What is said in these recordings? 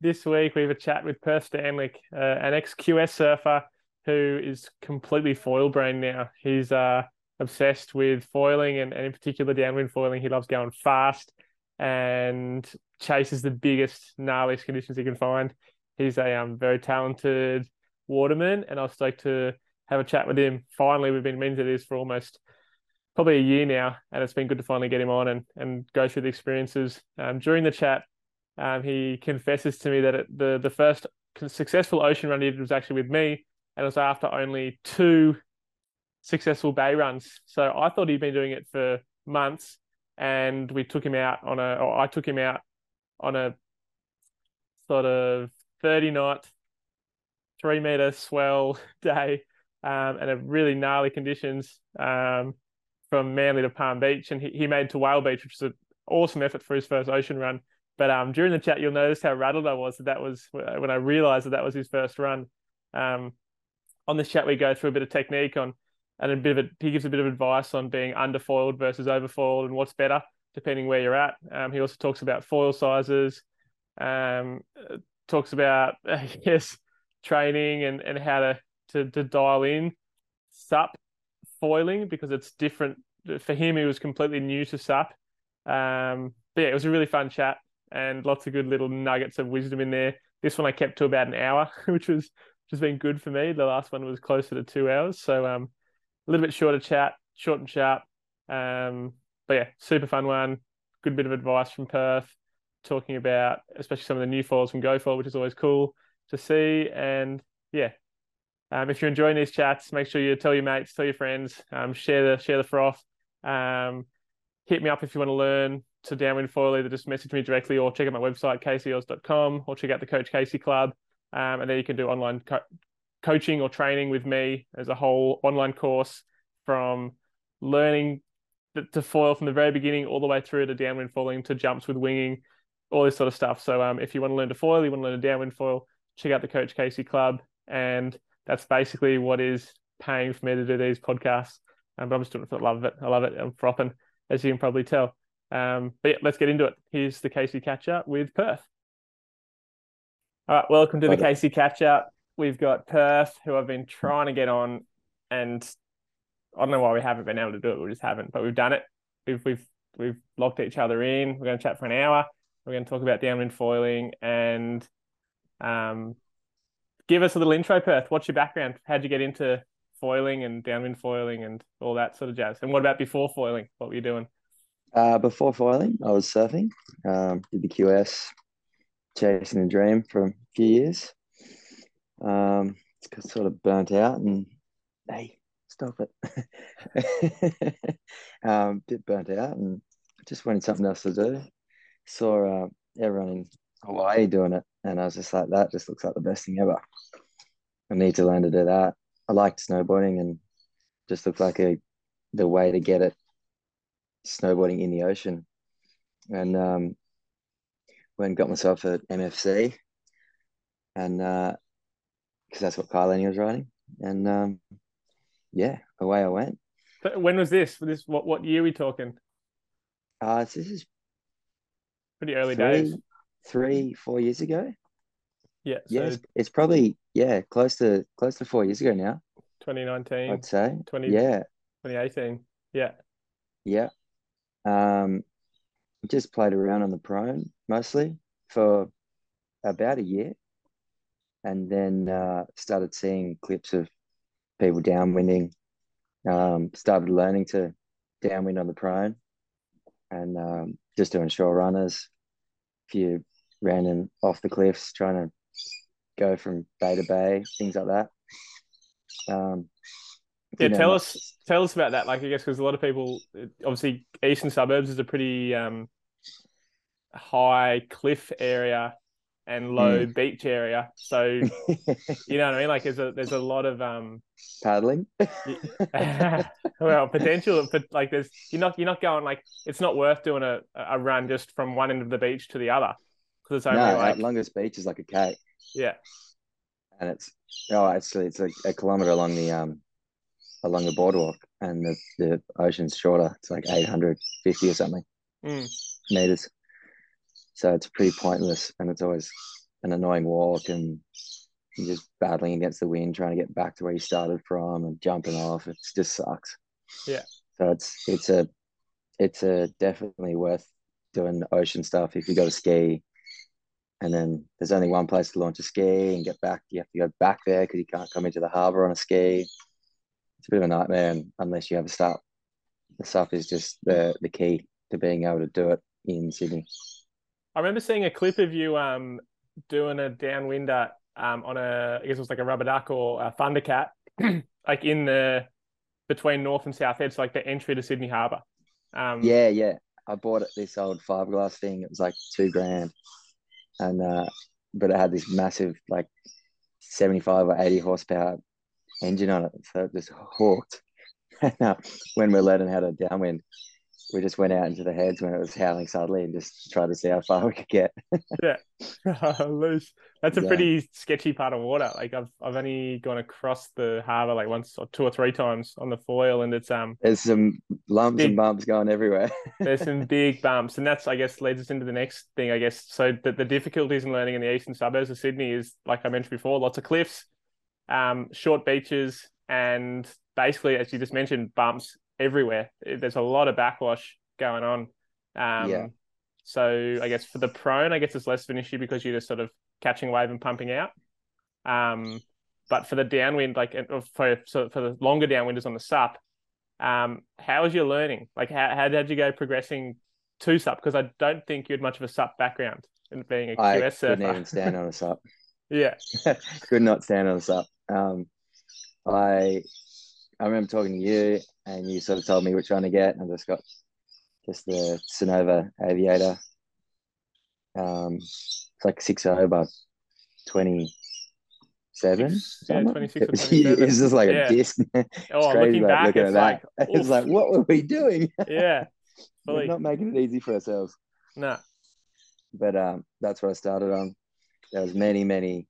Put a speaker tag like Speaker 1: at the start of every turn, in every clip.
Speaker 1: this week we have a chat with Perth Standlick, uh, an ex QS surfer who is completely foil brain now. He's uh, obsessed with foiling and, and in particular downwind foiling. He loves going fast and chases the biggest, gnarliest conditions he can find. He's a um, very talented waterman, and I was stoked to have a chat with him. Finally, we've been meaning to this for almost probably a year now, and it's been good to finally get him on and, and go through the experiences. Um, during the chat, um, he confesses to me that it, the the first successful ocean run he did was actually with me, and it was after only two successful bay runs. So I thought he'd been doing it for months, and we took him out on a, or I took him out on a sort of 30 knot, three meter swell day, um, and a really gnarly conditions um, from Manly to Palm Beach, and he, he made to Whale Beach, which was an awesome effort for his first ocean run. But um, during the chat, you'll notice how rattled I was that that was when I realized that that was his first run. Um, on this chat, we go through a bit of technique on and a bit of a, he gives a bit of advice on being underfoiled versus overfoiled and what's better depending where you're at. Um, he also talks about foil sizes, um, talks about yes training and, and how to, to to dial in sup foiling because it's different for him. He was completely new to sup. Um, but yeah, it was a really fun chat and lots of good little nuggets of wisdom in there. This one I kept to about an hour, which was which has been good for me. The last one was closer to two hours, so um, a little bit shorter chat, short and sharp. Um, but yeah, super fun one. Good bit of advice from Perth, talking about especially some of the new foils from GoFoil, which is always cool to see. And yeah, um, if you're enjoying these chats, make sure you tell your mates, tell your friends, um, share the share the froth. Um, hit me up if you want to learn to downwind foil. Either just message me directly or check out my website caseyaus.com or check out the Coach Casey Club, um, and then you can do online co- coaching or training with me as a whole online course from learning to foil from the very beginning all the way through to downwind foiling to jumps with winging, all this sort of stuff. So um, if you want to learn to foil, you want to learn to downwind foil, check out the Coach Casey Club, and that's basically what is paying for me to do these podcasts. Um, but I'm just doing it for the love of it. I love it. I'm frothing, as you can probably tell. Um, but yeah, let's get into it. Here's the Casey catch up with Perth. All right, welcome to the Casey catch up. We've got Perth, who I've been trying to get on, and I don't know why we haven't been able to do it. We just haven't, but we've done it. We've we've we've locked each other in. We're going to chat for an hour. We're going to talk about downwind foiling and um, give us a little intro, Perth. What's your background? How'd you get into foiling and downwind foiling and all that sort of jazz? And what about before foiling? What were you doing?
Speaker 2: Uh, before foiling, I was surfing. Um, did the QS, chasing a dream for a few years. Um, it's sort of burnt out, and hey, stop it. um, bit burnt out, and just wanted something else to do. Saw uh, everyone in Hawaii doing it, and I was just like, that just looks like the best thing ever. I need to learn to do that. I liked snowboarding, and just looked like a the way to get it snowboarding in the ocean. And um, went and got myself at MFC, and because uh, that's what Kyle was riding, and um, yeah, away I went.
Speaker 1: When was this? This what what year are we talking?
Speaker 2: Uh, this is
Speaker 1: pretty early three, days.
Speaker 2: Three, four years ago.
Speaker 1: Yeah.
Speaker 2: Yeah, it's, it's, probably yeah, close to close to four years ago now.
Speaker 1: 2019.
Speaker 2: I'd say.
Speaker 1: 20,
Speaker 2: yeah.
Speaker 1: 2018. Yeah.
Speaker 2: Yeah. Um, just played around on the prone mostly for about a year, and then uh, started seeing clips of people downwinding. Um, started learning to downwind on the prone, and um, just doing shore runners, a few random off the cliffs, trying to go from bay to bay, things like that. Um,
Speaker 1: yeah, tell us tell us about that. Like, I guess because a lot of people, obviously, eastern suburbs is a pretty um, high cliff area and low mm. beach area. So you know what I mean? Like there's a there's a lot of um
Speaker 2: paddling.
Speaker 1: well, potential but like there's you're not you're not going like it's not worth doing a, a run just from one end of the beach to the other
Speaker 2: because it's only no, like longest beach is like a k.
Speaker 1: Yeah,
Speaker 2: and it's oh actually it's a, a kilometer along the um along the boardwalk and the the ocean's shorter. It's like eight hundred fifty or something
Speaker 1: mm.
Speaker 2: meters. So it's pretty pointless, and it's always an annoying walk and just battling against the wind, trying to get back to where you started from and jumping off. It just sucks.
Speaker 1: Yeah.
Speaker 2: So it's it's a it's a definitely worth doing ocean stuff if you go to ski. And then there's only one place to launch a ski and get back. You have to go back there because you can't come into the harbour on a ski. It's a bit of a nightmare unless you have a SUP. The SUP is just the the key to being able to do it in Sydney.
Speaker 1: I remember seeing a clip of you um doing a downwinder um on a I guess it was like a rubber duck or a thundercat, like in the between North and South Heads, so like the entry to Sydney Harbour. Um,
Speaker 2: Yeah, yeah. I bought it this old fiberglass thing. It was like two grand, and uh, but it had this massive like seventy five or eighty horsepower engine on it, so it just hooked. And uh, when we're learning how to downwind, we just went out into the heads when it was howling suddenly and just tried to see how far we could get.
Speaker 1: yeah, loose. That's a
Speaker 2: Yeah.
Speaker 1: pretty sketchy part of water. Like I've I've only gone across the harbour like once or two or three times on the foil, and it's um
Speaker 2: There's some lumps
Speaker 1: Big-
Speaker 2: and bumps going everywhere.
Speaker 1: there's some big bumps, and that's I guess leads us into the next thing. I guess so. The, the difficulties in learning in the eastern suburbs of Sydney is like I mentioned before, lots of cliffs, um, short beaches, and basically, as you just mentioned, bumps everywhere. There's a lot of backwash going on. Um,
Speaker 2: Yeah.
Speaker 1: So I guess for the prone, I guess it's less of an issue because you're just sort of catching wave and pumping out. Um, but for the downwind, like for so for the longer downwinders on the SUP, um, how was your learning? Like how how did you go progressing to SUP? Because I don't think you had much of a SUP background in being a QS
Speaker 2: I
Speaker 1: surfer.
Speaker 2: couldn't even stand on a SUP.
Speaker 1: yeah,
Speaker 2: Could not stand on a SUP. Um, I I remember talking to you, and you sort of told me which one to get, and I just got just the Sunova Aviator. Um, it's like six oh by twenty seven.
Speaker 1: Six- yeah, 26 or
Speaker 2: It was,
Speaker 1: 27.
Speaker 2: it's just like
Speaker 1: Yeah.
Speaker 2: a disc. it's
Speaker 1: Oh,
Speaker 2: crazy
Speaker 1: looking
Speaker 2: like,
Speaker 1: back,
Speaker 2: looking
Speaker 1: it's like,
Speaker 2: that. it's like, what were we doing?
Speaker 1: yeah,
Speaker 2: We're not making it easy for ourselves.
Speaker 1: No,
Speaker 2: but um, that's what I started on. There was many, many.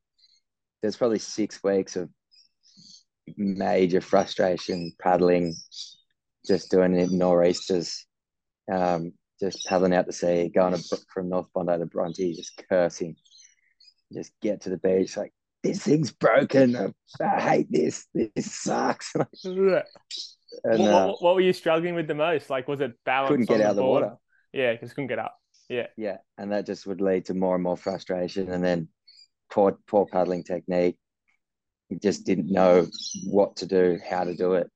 Speaker 2: There's probably six weeks of major frustration paddling, just doing it nor'easters, um, just paddling out to sea, going to, from North Bondi to Bronte, just cursing, just get to the beach like this thing's broken. I, I hate this. This sucks. And
Speaker 1: what,
Speaker 2: uh,
Speaker 1: what, what were you struggling with the most? Like, was it balance?
Speaker 2: couldn't get out of the water.
Speaker 1: Yeah, because couldn't get up. Yeah,
Speaker 2: yeah, and that just would lead to more and more frustration, and then poor poor paddling technique. Just didn't know what to do, how to do it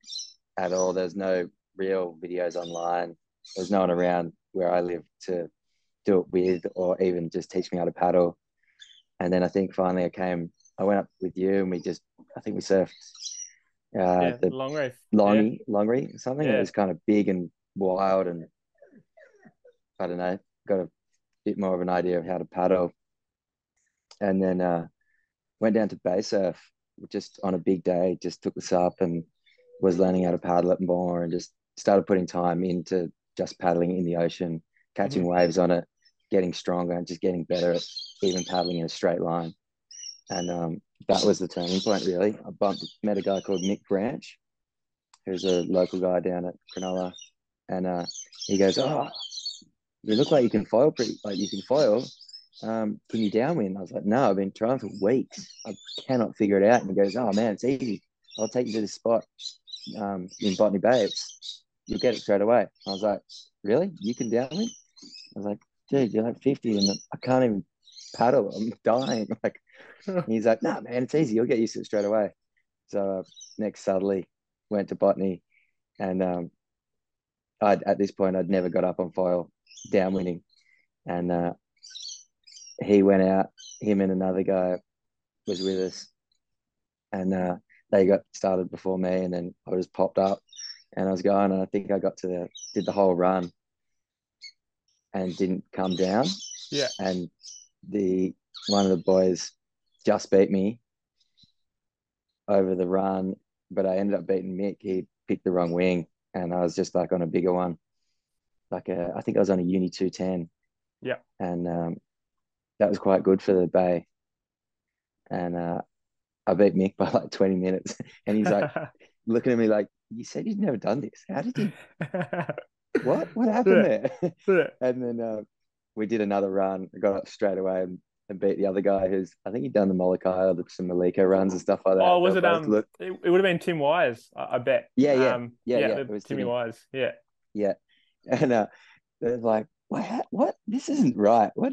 Speaker 2: at all. There's no real videos online. There's no one around where I live to do it with, or even just teach me how to paddle. And then I think finally I came. I went up with you, and we just I think we surfed uh,
Speaker 1: yeah.
Speaker 2: the
Speaker 1: long reef.
Speaker 2: Longy, Longry, something.
Speaker 1: Yeah.
Speaker 2: It was kind of big and wild, and I don't know, got a bit more of an idea of how to paddle. And then uh, went down to bay surf just on a big day, just took this up and was learning how to paddle it more and just started putting time into just paddling in the ocean, catching waves on it, getting stronger and just getting better at even paddling in a straight line. And um, that was the turning point, really. I bumped, met a guy called Nick Branch, who's a local guy down at Cronulla. And uh, he goes, Oh, you look like you can foil pretty, like you can foil. Um, can you downwind? I was like, No, I've been trying for weeks. I cannot figure it out. And he goes, Oh, man, it's easy. I'll take you to this spot um, in Botany Bay. It's, you'll get it straight away. I was like, Really? You can downwind? I was like, Dude, you're like 50 and I can't even paddle. I'm dying. Like, he's like, nah, man, it's easy. You'll get used to it straight away. So uh, next southerly went to botany, and um, I'd at this point I'd never got up on foil downwinding, and uh, he went out. Him and another guy was with us, and uh, they got started before me, and then I just popped up, and I was going, and I think I got to the did the whole run, and didn't come down.
Speaker 1: Yeah.
Speaker 2: and the one of the boys just beat me over the run, but I ended up beating Mick. He picked the wrong wing, and I was just like on a bigger one, like a, I think I was on a Uni two ten.
Speaker 1: Yeah.
Speaker 2: and um, that was quite good for the bay. And uh, I beat Mick by like twenty minutes, and he's like looking at me like, "You said you'd never done this. How did you? What? What happened there?" And then uh, we did another run. I got up straight away and and beat the other guy who's I think he'd done the Molokai or the, some Maliko runs and stuff like that.
Speaker 1: Oh, was it um?
Speaker 2: look-
Speaker 1: It, it would have been Tim Wise, I, I bet.
Speaker 2: Yeah, yeah,
Speaker 1: um,
Speaker 2: yeah, yeah,
Speaker 1: the
Speaker 2: it was
Speaker 1: Timmy
Speaker 2: Timmy.
Speaker 1: Wise. Yeah,
Speaker 2: yeah, and uh, they're like, what? What? This isn't right. What?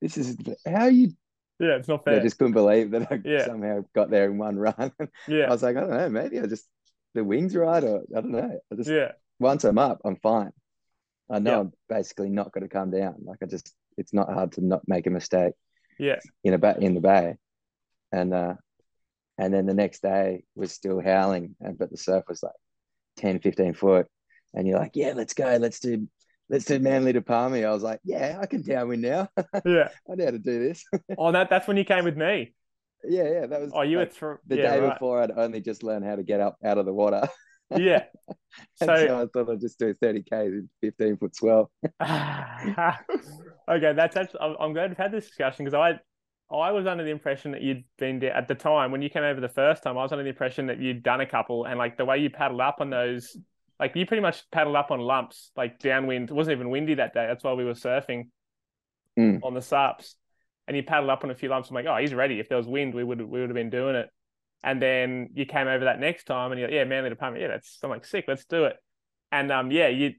Speaker 2: This is how you?
Speaker 1: yeah. It's not
Speaker 2: They
Speaker 1: I
Speaker 2: just couldn't believe that I
Speaker 1: Yeah.
Speaker 2: somehow got there in one run.
Speaker 1: Yeah.
Speaker 2: I was like, I don't know, maybe I just the wings right, or I don't know. I just
Speaker 1: yeah,
Speaker 2: once I'm up, I'm fine. I know
Speaker 1: Yeah.
Speaker 2: I'm basically not going to come down. Like I just, it's not hard to not make a mistake
Speaker 1: yeah,
Speaker 2: in a ba- in the bay, and uh, and then the next day was still howling, and but the surf was like 10, 15 foot, and you're like, yeah, let's go, let's do, let's do Manly to Palmy. I was like, yeah, I can downwind now.
Speaker 1: yeah.
Speaker 2: I know how to do this.
Speaker 1: Oh, that that's when you came with me.
Speaker 2: yeah, yeah, that was.
Speaker 1: Oh, you were
Speaker 2: like,
Speaker 1: through
Speaker 2: the
Speaker 1: yeah,
Speaker 2: day
Speaker 1: right.
Speaker 2: before. I'd only just learned how to get up out of the water,
Speaker 1: Yeah. So
Speaker 2: so I thought I'd just do 30 k in 15 foot swell.
Speaker 1: okay, that's actually. I'm I'm glad we've had this discussion because I, I was under the impression that you'd been there at the time when you came over the first time. I was under the impression that you'd done a couple, and like the way you paddled up on those, like you pretty much paddled up on lumps, like downwind. It wasn't even windy that day. That's why we were surfing
Speaker 2: Mm.
Speaker 1: on the SUPs, and you paddled up on a few lumps. I'm like, oh, he's ready. If there was wind, we would we would have been doing it. And then you came over that next time, and you're like, yeah, Manly to Palmy, yeah, that's. I'm like, sick, let's do it. And um, yeah, you,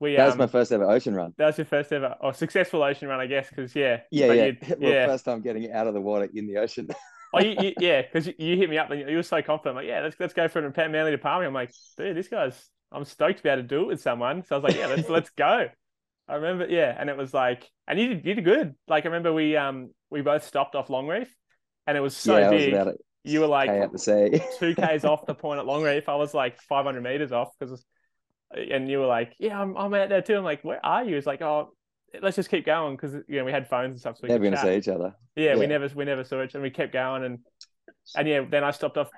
Speaker 1: we
Speaker 2: That was
Speaker 1: um,
Speaker 2: my first ever ocean run.
Speaker 1: that was your first ever or successful ocean run, I guess, because yeah,
Speaker 2: Yeah, yeah. well,
Speaker 1: yeah.
Speaker 2: first time getting out of the water in the ocean.
Speaker 1: Oh, you, you, yeah, because you, you hit me up and you were so confident. like, yeah, let's let's go for it in Manly to Palmy. I'm like, dude, this guy's. I'm stoked to be able to do it with someone. So I was like, yeah, let's let's go. I remember, yeah, and it was like, and you did, you did good. Like I remember we um we both stopped off Long Reef, and it was so
Speaker 2: yeah, I was
Speaker 1: big. You were like
Speaker 2: K out the sea.
Speaker 1: two k's off the point at Long Reef. I was like 500 meters off because, and you were like, yeah, I'm I'm out there too. I'm like, where are you? It's like, oh, let's just keep going because you know we had phones and stuff. So we
Speaker 2: Never going to
Speaker 1: chat.
Speaker 2: see each other.
Speaker 1: Yeah, we never we never saw it, and we kept going, and and yeah, then I stopped off.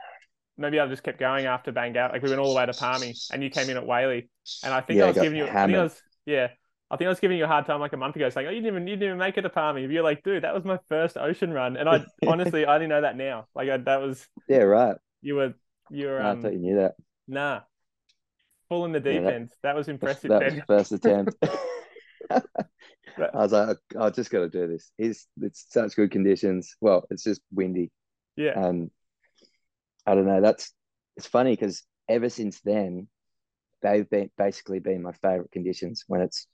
Speaker 1: Maybe I just kept going after Bang Out. Like we went all the way to Palmy, and you came in at Whaley, and I think
Speaker 2: Yeah,
Speaker 1: I was
Speaker 2: got
Speaker 1: giving you. I think I was yeah. I think I was giving you a hard time like a month ago, saying, "Oh, you didn't even you didn't even make it to Palmy." If you're like, "Dude, that was my first ocean run," and I honestly I only know that now. Like I, that was
Speaker 2: Yeah, right.
Speaker 1: you were you were
Speaker 2: I
Speaker 1: um
Speaker 2: thought you knew that.
Speaker 1: nah full in the deep
Speaker 2: that-
Speaker 1: end. That was
Speaker 2: That
Speaker 1: impressive.
Speaker 2: was
Speaker 1: Ben.
Speaker 2: the first attempt. I was like, I just got to do this. It's it's such good conditions. Well, it's just windy,
Speaker 1: yeah,
Speaker 2: and I don't know. That's it's funny because ever since then, they've been basically been my favorite conditions when it's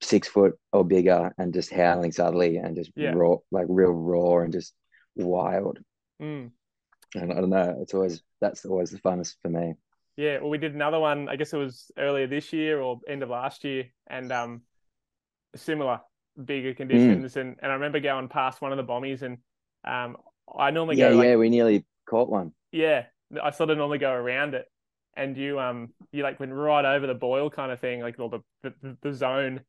Speaker 2: six foot or bigger and just howling suddenly and just
Speaker 1: Yeah.
Speaker 2: raw, like real raw and just wild.
Speaker 1: Mm.
Speaker 2: And I don't know. It's always that's always the funnest for me.
Speaker 1: Yeah, well, we did another one. I guess it was earlier this year or end of last year, and um, similar bigger conditions. And and I remember going past one of the bombies, and um, I normally
Speaker 2: yeah,
Speaker 1: go like
Speaker 2: yeah. We nearly caught one.
Speaker 1: yeah, I sort of normally go around it, and you um you like went right over the boil kind of thing, like all the the, the zone,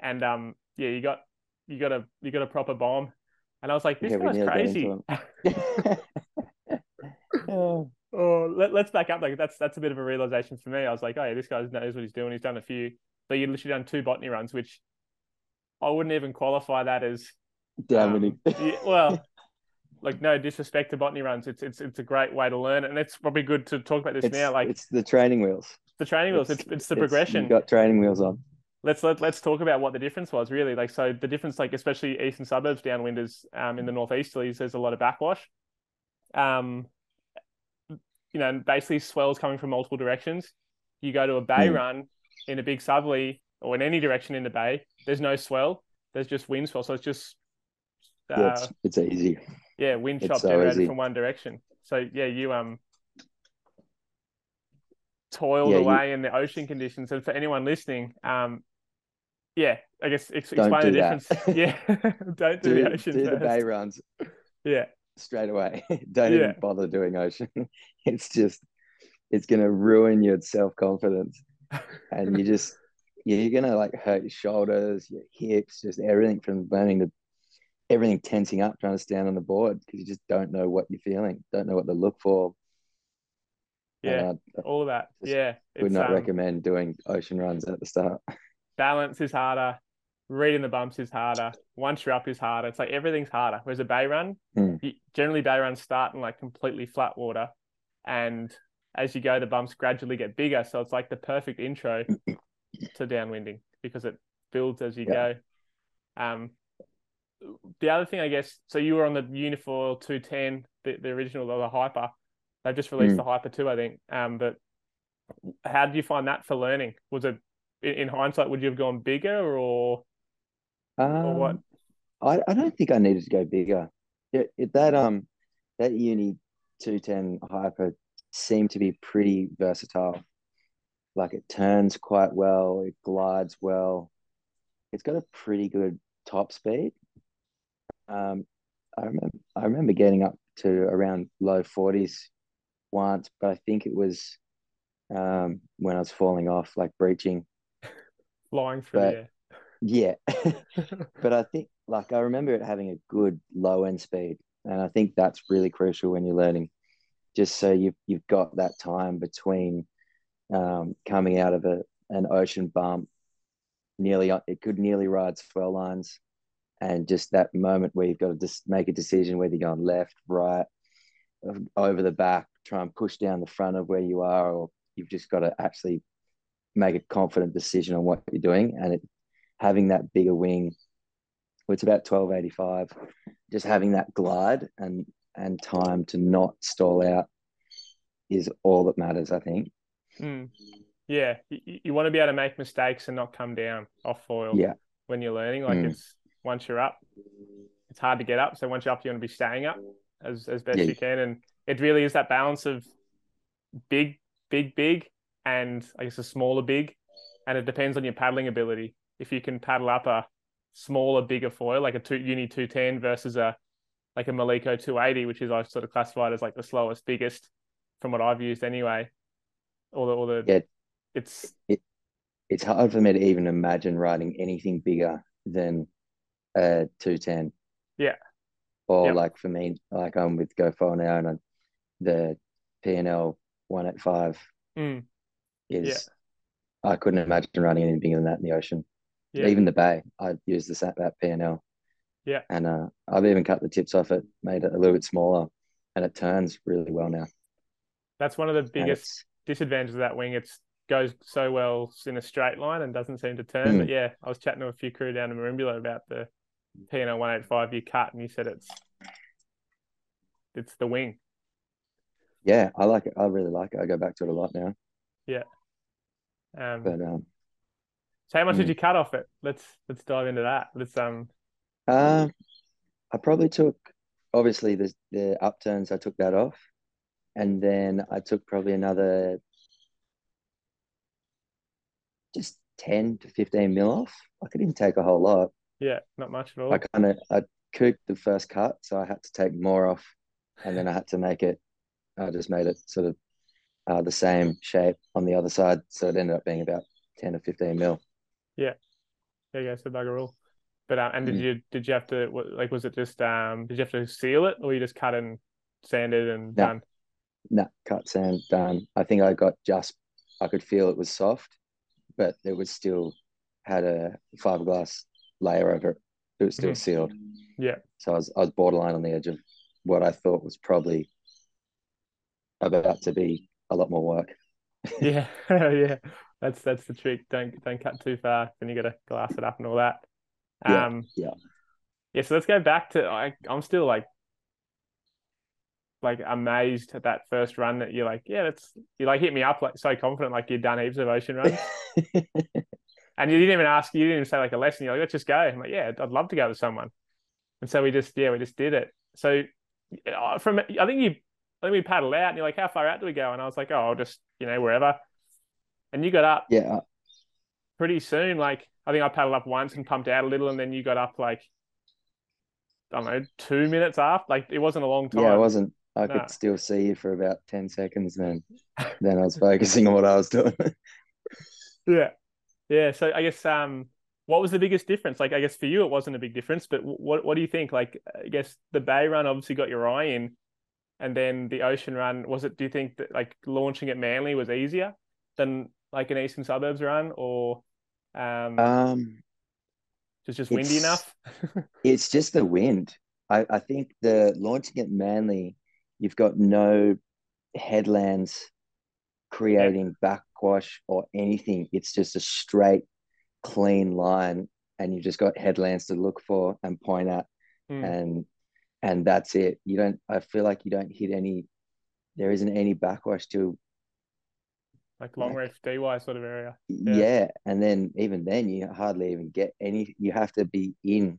Speaker 1: and um yeah, you got you got a you got a proper bomb, and I was like, this
Speaker 2: Yeah,
Speaker 1: guy's crazy.
Speaker 2: Oh,
Speaker 1: Oh, let, let's back up. Like that's that's a bit of a realization for me. I was like, oh yeah, this guy knows what he's doing. He's done a few, but you literally done two botany runs, which I wouldn't even qualify that as.
Speaker 2: downwinding.
Speaker 1: um, yeah, well, like no disrespect to botany runs, it's it's it's a great way to learn, and it's probably good to talk about this
Speaker 2: it's,
Speaker 1: now. Like
Speaker 2: it's the training wheels.
Speaker 1: the training wheels, it's it's the
Speaker 2: you
Speaker 1: progression.
Speaker 2: got training wheels on.
Speaker 1: Let's let let's talk about what the difference was really. Like so, the difference, like especially eastern suburbs downwinders, um, in the northeasterlies, there's a lot of backwash. Um, you know, and basically swells coming from multiple directions. You go to a bay
Speaker 2: Hmm.
Speaker 1: run in a big southerly or in any direction in the bay. There's no swell. There's just wind swell. So it's just uh,
Speaker 2: yeah, it's, it's easy.
Speaker 1: Yeah, wind chop
Speaker 2: so
Speaker 1: generated
Speaker 2: easy.
Speaker 1: from one direction. So yeah, you um toiled
Speaker 2: Yeah, you-
Speaker 1: away in the ocean conditions. And for anyone listening, um, yeah, I guess ex- explain the difference. yeah, don't do,
Speaker 2: Do,
Speaker 1: the ocean
Speaker 2: do the bay runs
Speaker 1: Yeah,
Speaker 2: straight away. Don't
Speaker 1: Yeah.
Speaker 2: even bother doing ocean. It's just it's gonna ruin your self confidence, and you just you're gonna like hurt your shoulders, your hips, just everything from learning to everything tensing up trying to stand on the board because you just don't know what you're feeling, don't know what to look for.
Speaker 1: yeah,
Speaker 2: I
Speaker 1: all of that. Yeah,
Speaker 2: would not
Speaker 1: um,
Speaker 2: recommend doing ocean runs at the start.
Speaker 1: balance is harder. Reading the bumps is harder. Once you're up is harder. It's like everything's harder. Whereas a bay run,
Speaker 2: Hmm.
Speaker 1: you, generally bay runs start in like completely flat water, and as you go, the bumps gradually get bigger. So it's like the perfect intro to downwinding because it builds as you
Speaker 2: Yeah.
Speaker 1: go. Um, the other thing, I guess, so you were on the Unifoil 210, the, the original, the Hyper. They've just released mm. the Hyper 2, I think. Um, but how did you find that for learning? Was it in hindsight, would you have gone bigger or,
Speaker 2: um, or what? Um, I, I don't think I needed to go bigger. It, it, that um that uni 210 hyper seemed to be pretty versatile. Like it turns quite well, it glides well. It's got a pretty good top speed. Um, I remember I remember getting up to around low 40s once, but I think it was um, when I was falling off, like breaching
Speaker 1: flying through but, the air.
Speaker 2: Yeah. but I think like I remember it having a good low end speed. And I think that's really crucial when you're learning. Just so you've you've got that time between um, coming out of a an ocean bump, nearly it could nearly ride swell lines, and just that moment where you've got to just make a decision whether you're going left, right, over the back, try and push down the front of where you are, or you've just got to actually make a confident decision on what you're doing. And it, having that bigger wing, it's about 1285, just having that glide and and time to not stall out is all that matters, I think.
Speaker 1: Mm. Yeah, you, you, want to be able to make mistakes and not come down off foil.
Speaker 2: Yeah.
Speaker 1: When you're learning, like mm. it's once you're up, it's hard to get up. So once you're up, you want to be staying up as as best yeah. you can, and it really is that balance of big, big, big, and I guess a smaller big, and it depends on your paddling ability. If you can paddle up a smaller, bigger foil like a two, Uni two ten versus a like a Maliko two eighty, which is I've sort of classified as like the slowest, biggest from what I've used anyway. Or the or the
Speaker 2: yeah,
Speaker 1: it's
Speaker 2: it, it's hard for me to even imagine riding anything bigger than two ten.
Speaker 1: Yeah.
Speaker 2: Or yep. like for me, like I'm with GoFoil now and I, the P&L one eight five.
Speaker 1: Mm
Speaker 2: is yeah. I couldn't imagine running anything bigger than that in the ocean. Yeah. Even the bay, I used the that P&L.
Speaker 1: Yeah.
Speaker 2: And uh, I've even cut the tips off it, made it a little bit smaller, and it turns really well now.
Speaker 1: That's one of the biggest disadvantages of that wing. It goes so well in a straight line and doesn't seem to turn. Mm. But yeah, I was chatting to a few crew down in Merimbula about the P&L 185 you cut, and you said it's it's the wing.
Speaker 2: Yeah, I like it. I really like it. I go back to it a lot now.
Speaker 1: Yeah.
Speaker 2: Um, but um,
Speaker 1: so how much mm. did you cut off it? Let's let's dive into that. Let's um.
Speaker 2: Uh, I probably took obviously the the upturns. I took that off, and then I took probably another just ten to fifteen mil off. I could even take a whole lot.
Speaker 1: Yeah, not much at all.
Speaker 2: I kind of I cooked the first cut, so I had to take more off, and then I had to make it. I just made it sort of uh, the same shape on the other side. So it ended up being about 10 or 15 mil.
Speaker 1: Yeah. There you go. So bugger all. But, um, and did mm. you, did you have to, like, was it just, um, did you have to seal it or you just cut and sanded and no. done?
Speaker 2: No, cut, sand, done. I think I got just, I could feel it was soft, but it was still had a fiberglass layer over it. It was still mm. sealed.
Speaker 1: Yeah.
Speaker 2: So I was, I was borderline on the edge of what I thought was probably about to be a lot more work.
Speaker 1: yeah, yeah, that's that's the trick. Don't don't cut too far. Then you got to glass it up and all that.
Speaker 2: Um, yeah, yeah,
Speaker 1: yeah. So let's go back to. I I'm still like like amazed at that first run that you're like, yeah, that's you like hit me up like so confident, like you'd done heaps of ocean runs. and you didn't even ask, you didn't even say like a lesson. You're like, let's just go. I'm like, yeah, I'd love to go with someone. And so we just, yeah, we just did it. So uh, from, I think you then we paddled out, and you're like, "How far out do we go?" And I was like, "Oh, I'll just you know wherever." And you got up,
Speaker 2: yeah,
Speaker 1: pretty soon. Like I think I paddled up once and pumped out a little, and then you got up like I don't know, two minutes after. Like it wasn't a long time.
Speaker 2: Yeah, it wasn't. I no. could still see you for about ten seconds. Then, then I was focusing on what I was doing.
Speaker 1: yeah, yeah. So I guess um, what was the biggest difference? Like I guess for you it wasn't a big difference, but what what do you think? Like I guess the Bay Run obviously got your eye in and then the ocean run was it do you think that like launching at manly was easier than like an eastern suburbs run or um,
Speaker 2: um
Speaker 1: just just windy enough
Speaker 2: it's just the wind I, I think the launching at manly you've got no headlands creating yeah. Backwash or anything it's just a straight clean line and you've just got headlands to look for and point at,
Speaker 1: Mm.
Speaker 2: and and that's it. You don't. I feel like you don't hit any. There isn't any backwash to
Speaker 1: like long
Speaker 2: like-
Speaker 1: reef DY sort of area.
Speaker 2: yeah. and then even then you hardly even get any. You have to be in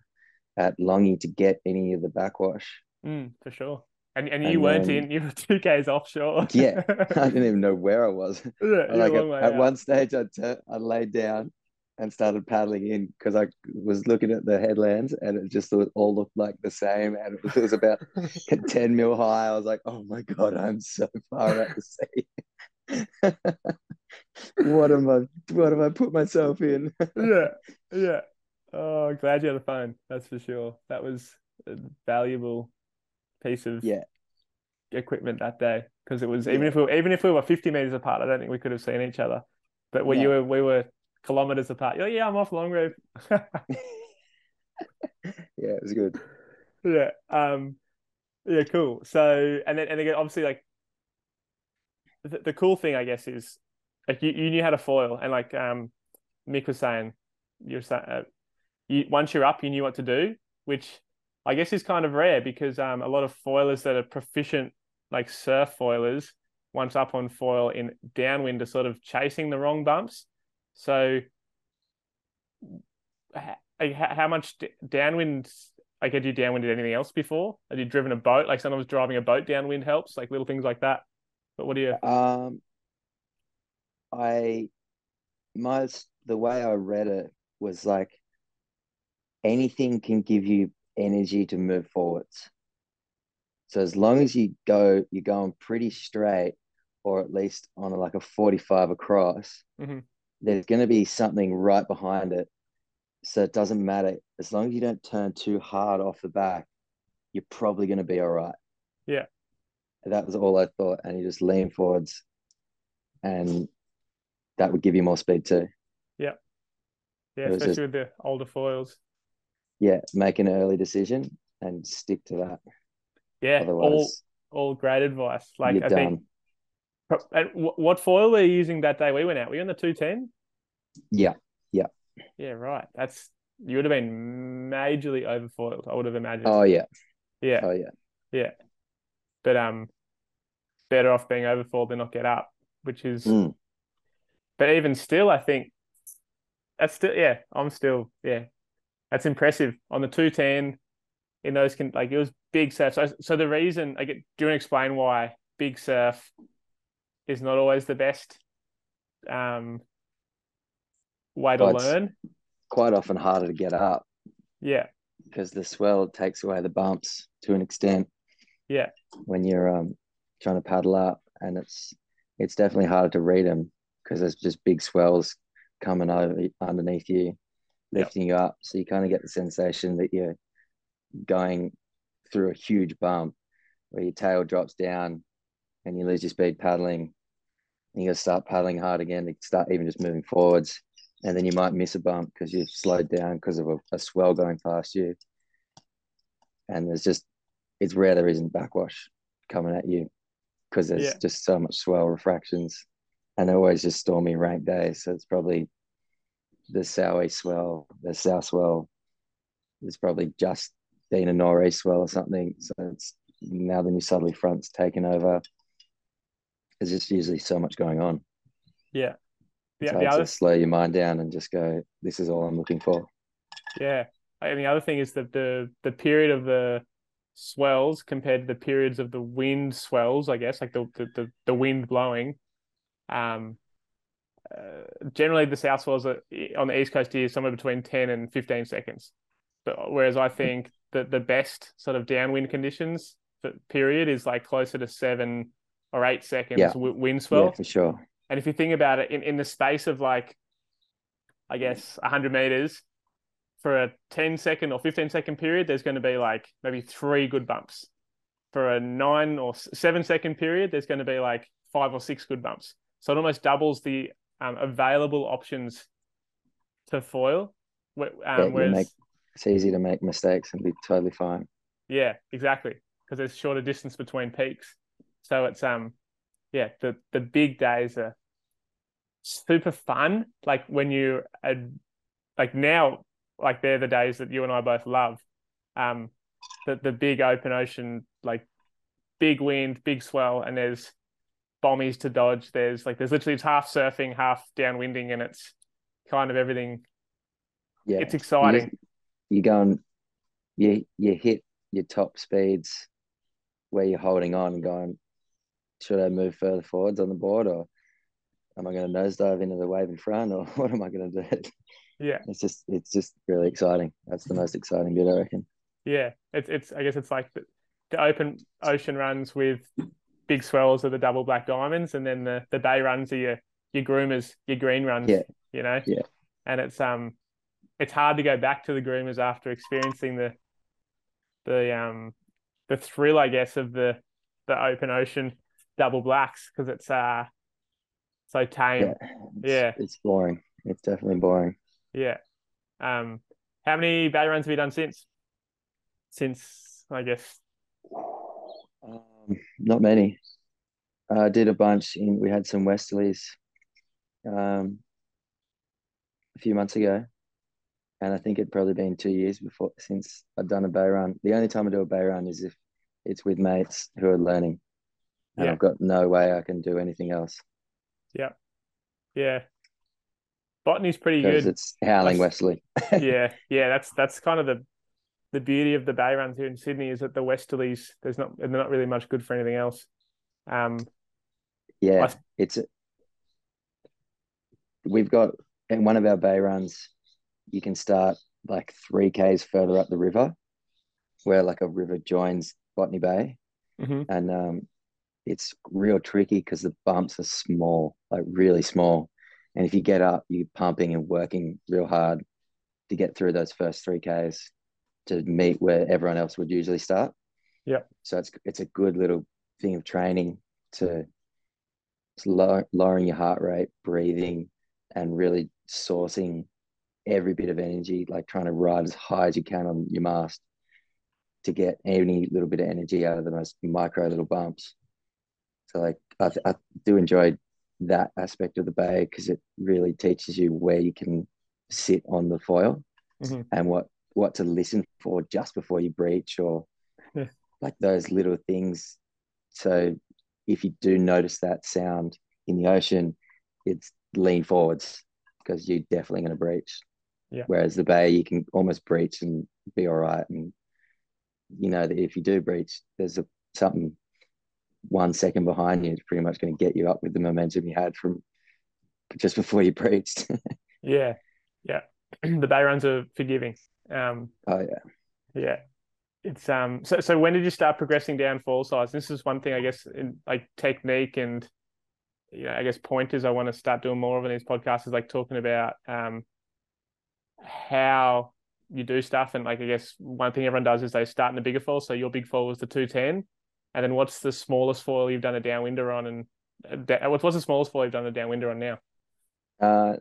Speaker 2: at Longy to get any of the backwash.
Speaker 1: Mm, for sure. And and you
Speaker 2: And
Speaker 1: weren't
Speaker 2: then-
Speaker 1: in. You were two k's offshore.
Speaker 2: Yeah, I didn't even know where I was.
Speaker 1: yeah,
Speaker 2: like at, one stage I tur- I laid down and started paddling in because I was looking at the headlands and it just all looked like the same and it was, it was about 10 mil high I was like oh my god I'm so far out to sea what am I what have I put myself in
Speaker 1: yeah, yeah. Oh, glad you had a phone. That's for sure. That was uh, valuable piece of
Speaker 2: Yeah.
Speaker 1: equipment that day because it was even if we were, even if we were fifty meters apart, I don't think we could have seen each other. But when you were we were kilometers apart. You're like, yeah, I'm off long reef.
Speaker 2: yeah it was good
Speaker 1: yeah. Um. Yeah. Cool. So and then and again, obviously, like the, the cool thing, I guess, is like you, you knew how to foil, and like um, Mick was saying, you're saying, uh, you once you're up, you knew what to do, which I guess is kind of rare because um, a lot of foilers that are proficient, like surf foilers, once up on foil in downwind, are sort of chasing the wrong bumps. So, how much downwind? Like, had you downwinded anything else before? Had you driven a boat? Like, sometimes driving a boat downwind helps, like little things like that. But what do you?
Speaker 2: um I my the way I read it was like anything can give you energy to move forwards. So as long as you go, you're going pretty straight, or at least on like a 45 across,
Speaker 1: Mhm.
Speaker 2: there's going to be something right behind it. So it doesn't matter. As long as you don't turn too hard off the back, you're probably going to be all right.
Speaker 1: Yeah.
Speaker 2: That was all I thought. And you just lean forwards and that would give you more speed too.
Speaker 1: Yeah,
Speaker 2: was
Speaker 1: especially
Speaker 2: just-
Speaker 1: with the older foils.
Speaker 2: Yeah. Make an early decision and stick to that.
Speaker 1: Yeah, all
Speaker 2: Otherwise,
Speaker 1: all great advice. Like I
Speaker 2: done.
Speaker 1: think. And what foil were you using that day we went out? Were you in the two ten?
Speaker 2: Yeah.
Speaker 1: Yeah, yeah. right. That's you would have been majorly overfoiled. I would have imagined.
Speaker 2: Oh, yeah.
Speaker 1: yeah,
Speaker 2: Oh, yeah, yeah.
Speaker 1: but um, better off being overfoiled than not get up, which is.
Speaker 2: Mm.
Speaker 1: But even still, I think that's still yeah. I'm still yeah. That's impressive on the two ten. In those can like it was big surf. So so the reason I get do you want to explain why big surf is not always the best um way to
Speaker 2: Well,
Speaker 1: learn?
Speaker 2: Quite often harder to get up
Speaker 1: Yeah,
Speaker 2: because the swell takes away the bumps to an extent.
Speaker 1: Yeah.
Speaker 2: When you're um trying to paddle up, and it's it's definitely harder to read them because there's just big swells coming over underneath you, lifting you up. So you kind of get the sensation that you're going through a huge bump where your tail drops down and you lose your speed paddling. And you got to start paddling hard again to start even just moving forwards. And then you might miss a bump because you've slowed down because of a, a swell going past you. And there's just, it's rare there isn't backwash coming at you because there's
Speaker 1: Yeah.
Speaker 2: just so much swell refractions. And they're always just stormy rank days. So it's probably the southeast swell, the south swell. It's probably just been a nor'east swell or something. So it's now the new southerly front's taken over. There's just usually so much going on.
Speaker 1: yeah, yeah.
Speaker 2: hard
Speaker 1: The other
Speaker 2: slow your mind down and just go, this is all I'm looking for.
Speaker 1: Yeah. And the other thing is that the the period of the swells compared to the periods of the wind swells, I guess, like the the, the, the wind blowing, um uh, generally the south swells are, on the east coast here somewhere between 10 and 15 seconds. But, whereas I think that the best sort of downwind conditions for period is like closer to seven or eight seconds
Speaker 2: Yeah.
Speaker 1: wi- wind swell.
Speaker 2: Yeah, for sure.
Speaker 1: And if you think about it, in, in the space of like, I guess, 100 meters for a 10 second or 15 second period, there's going to be like maybe three good bumps. For a nine or seven second period, there's going to be like five or six good bumps. So it almost doubles the um, available options to foil. Um,
Speaker 2: Yeah,
Speaker 1: whereas,
Speaker 2: make- It's easy to make mistakes and be totally fine.
Speaker 1: yeah, exactly. Because there's shorter distance between peaks. So it's um yeah, the the big days are super fun. Like when you are like now like they're the days that you and I both love. Um, the the big open ocean, like big wind, big swell, and there's bommies to dodge. There's like there's literally it's half surfing, half downwinding, and it's kind of everything.
Speaker 2: Yeah,
Speaker 1: It's exciting.
Speaker 2: You, you go and you you hit your top speeds where you're holding on and going. Should I move further forwards on the board, or am I going to nosedive into the wave in front, or what am I going to do?
Speaker 1: Yeah,
Speaker 2: It's just it's just really exciting. That's the most exciting bit, I reckon.
Speaker 1: yeah. It's it's I guess it's like the, the open ocean runs with big swells are the double black diamonds, and then the the bay runs are your your groomers, your green runs.
Speaker 2: Yeah.
Speaker 1: you know.
Speaker 2: Yeah.
Speaker 1: and it's um it's hard to go back to the groomers after experiencing the the um the thrill I guess of the the open ocean double blacks because it's uh so tame
Speaker 2: Yeah, it's,
Speaker 1: Yeah.
Speaker 2: it's boring. It's definitely boring.
Speaker 1: yeah um how many bay runs have you done since since I guess
Speaker 2: Um, not many. I did a bunch. In we had some westerlies, um, a few months ago, and I think it'd probably been two years before since I'd done a bay run. The only time I do a bay run is if it's with mates who are learning, and
Speaker 1: Yeah.
Speaker 2: I've got no way I can do anything else
Speaker 1: yeah yeah. botany's pretty good
Speaker 2: it's howling
Speaker 1: That's-
Speaker 2: westerly.
Speaker 1: yeah yeah that's that's kind of the the beauty of the bay runs here in Sydney is that the westerlies there's not they're not really much good for anything else. Um
Speaker 2: Yeah,
Speaker 1: I-
Speaker 2: it's we've got in one of our bay runs, you can start like three k's further up the river, where like a river joins Botany Bay,
Speaker 1: mhm.
Speaker 2: and um, it's real tricky because the bumps are small, like really small, and if you get up, you're pumping and working real hard to get through those first three k's to meet where everyone else would usually start.
Speaker 1: Yeah.
Speaker 2: So it's it's a good little thing of training to lowering your heart rate, breathing, and really sourcing every bit of energy, like trying to ride as high as you can on your mast to get any little bit of energy out of the most micro little bumps. So like I, I do enjoy that aspect of the bay because it really teaches you where you can sit on the foil
Speaker 1: Mhm.
Speaker 2: and what what to listen for just before you breach or
Speaker 1: Yeah.
Speaker 2: like those little things. So if you do notice that sound in the ocean, it's lean forwards because you're definitely going to breach.
Speaker 1: Yeah.
Speaker 2: Whereas the bay, you can almost breach and be all right. And you know that if you do breach, there's a something one second behind you is pretty much going to get you up with the momentum you had from just before you breached.
Speaker 1: Yeah, yeah. the bay runs are forgiving. Um,
Speaker 2: oh yeah.
Speaker 1: yeah, it's um. So, so when did you start progressing down fall size? This is one thing, I guess, in like technique and you know, I guess pointers. I want to start doing more of in these podcasts is like talking about um how you do stuff and like I guess one thing everyone does is they start in a bigger fall. So your big fall was the two ten, and then what's the smallest foil you've done a downwinder on, and uh, what's the smallest foil you've done a downwinder on now?
Speaker 2: Uh,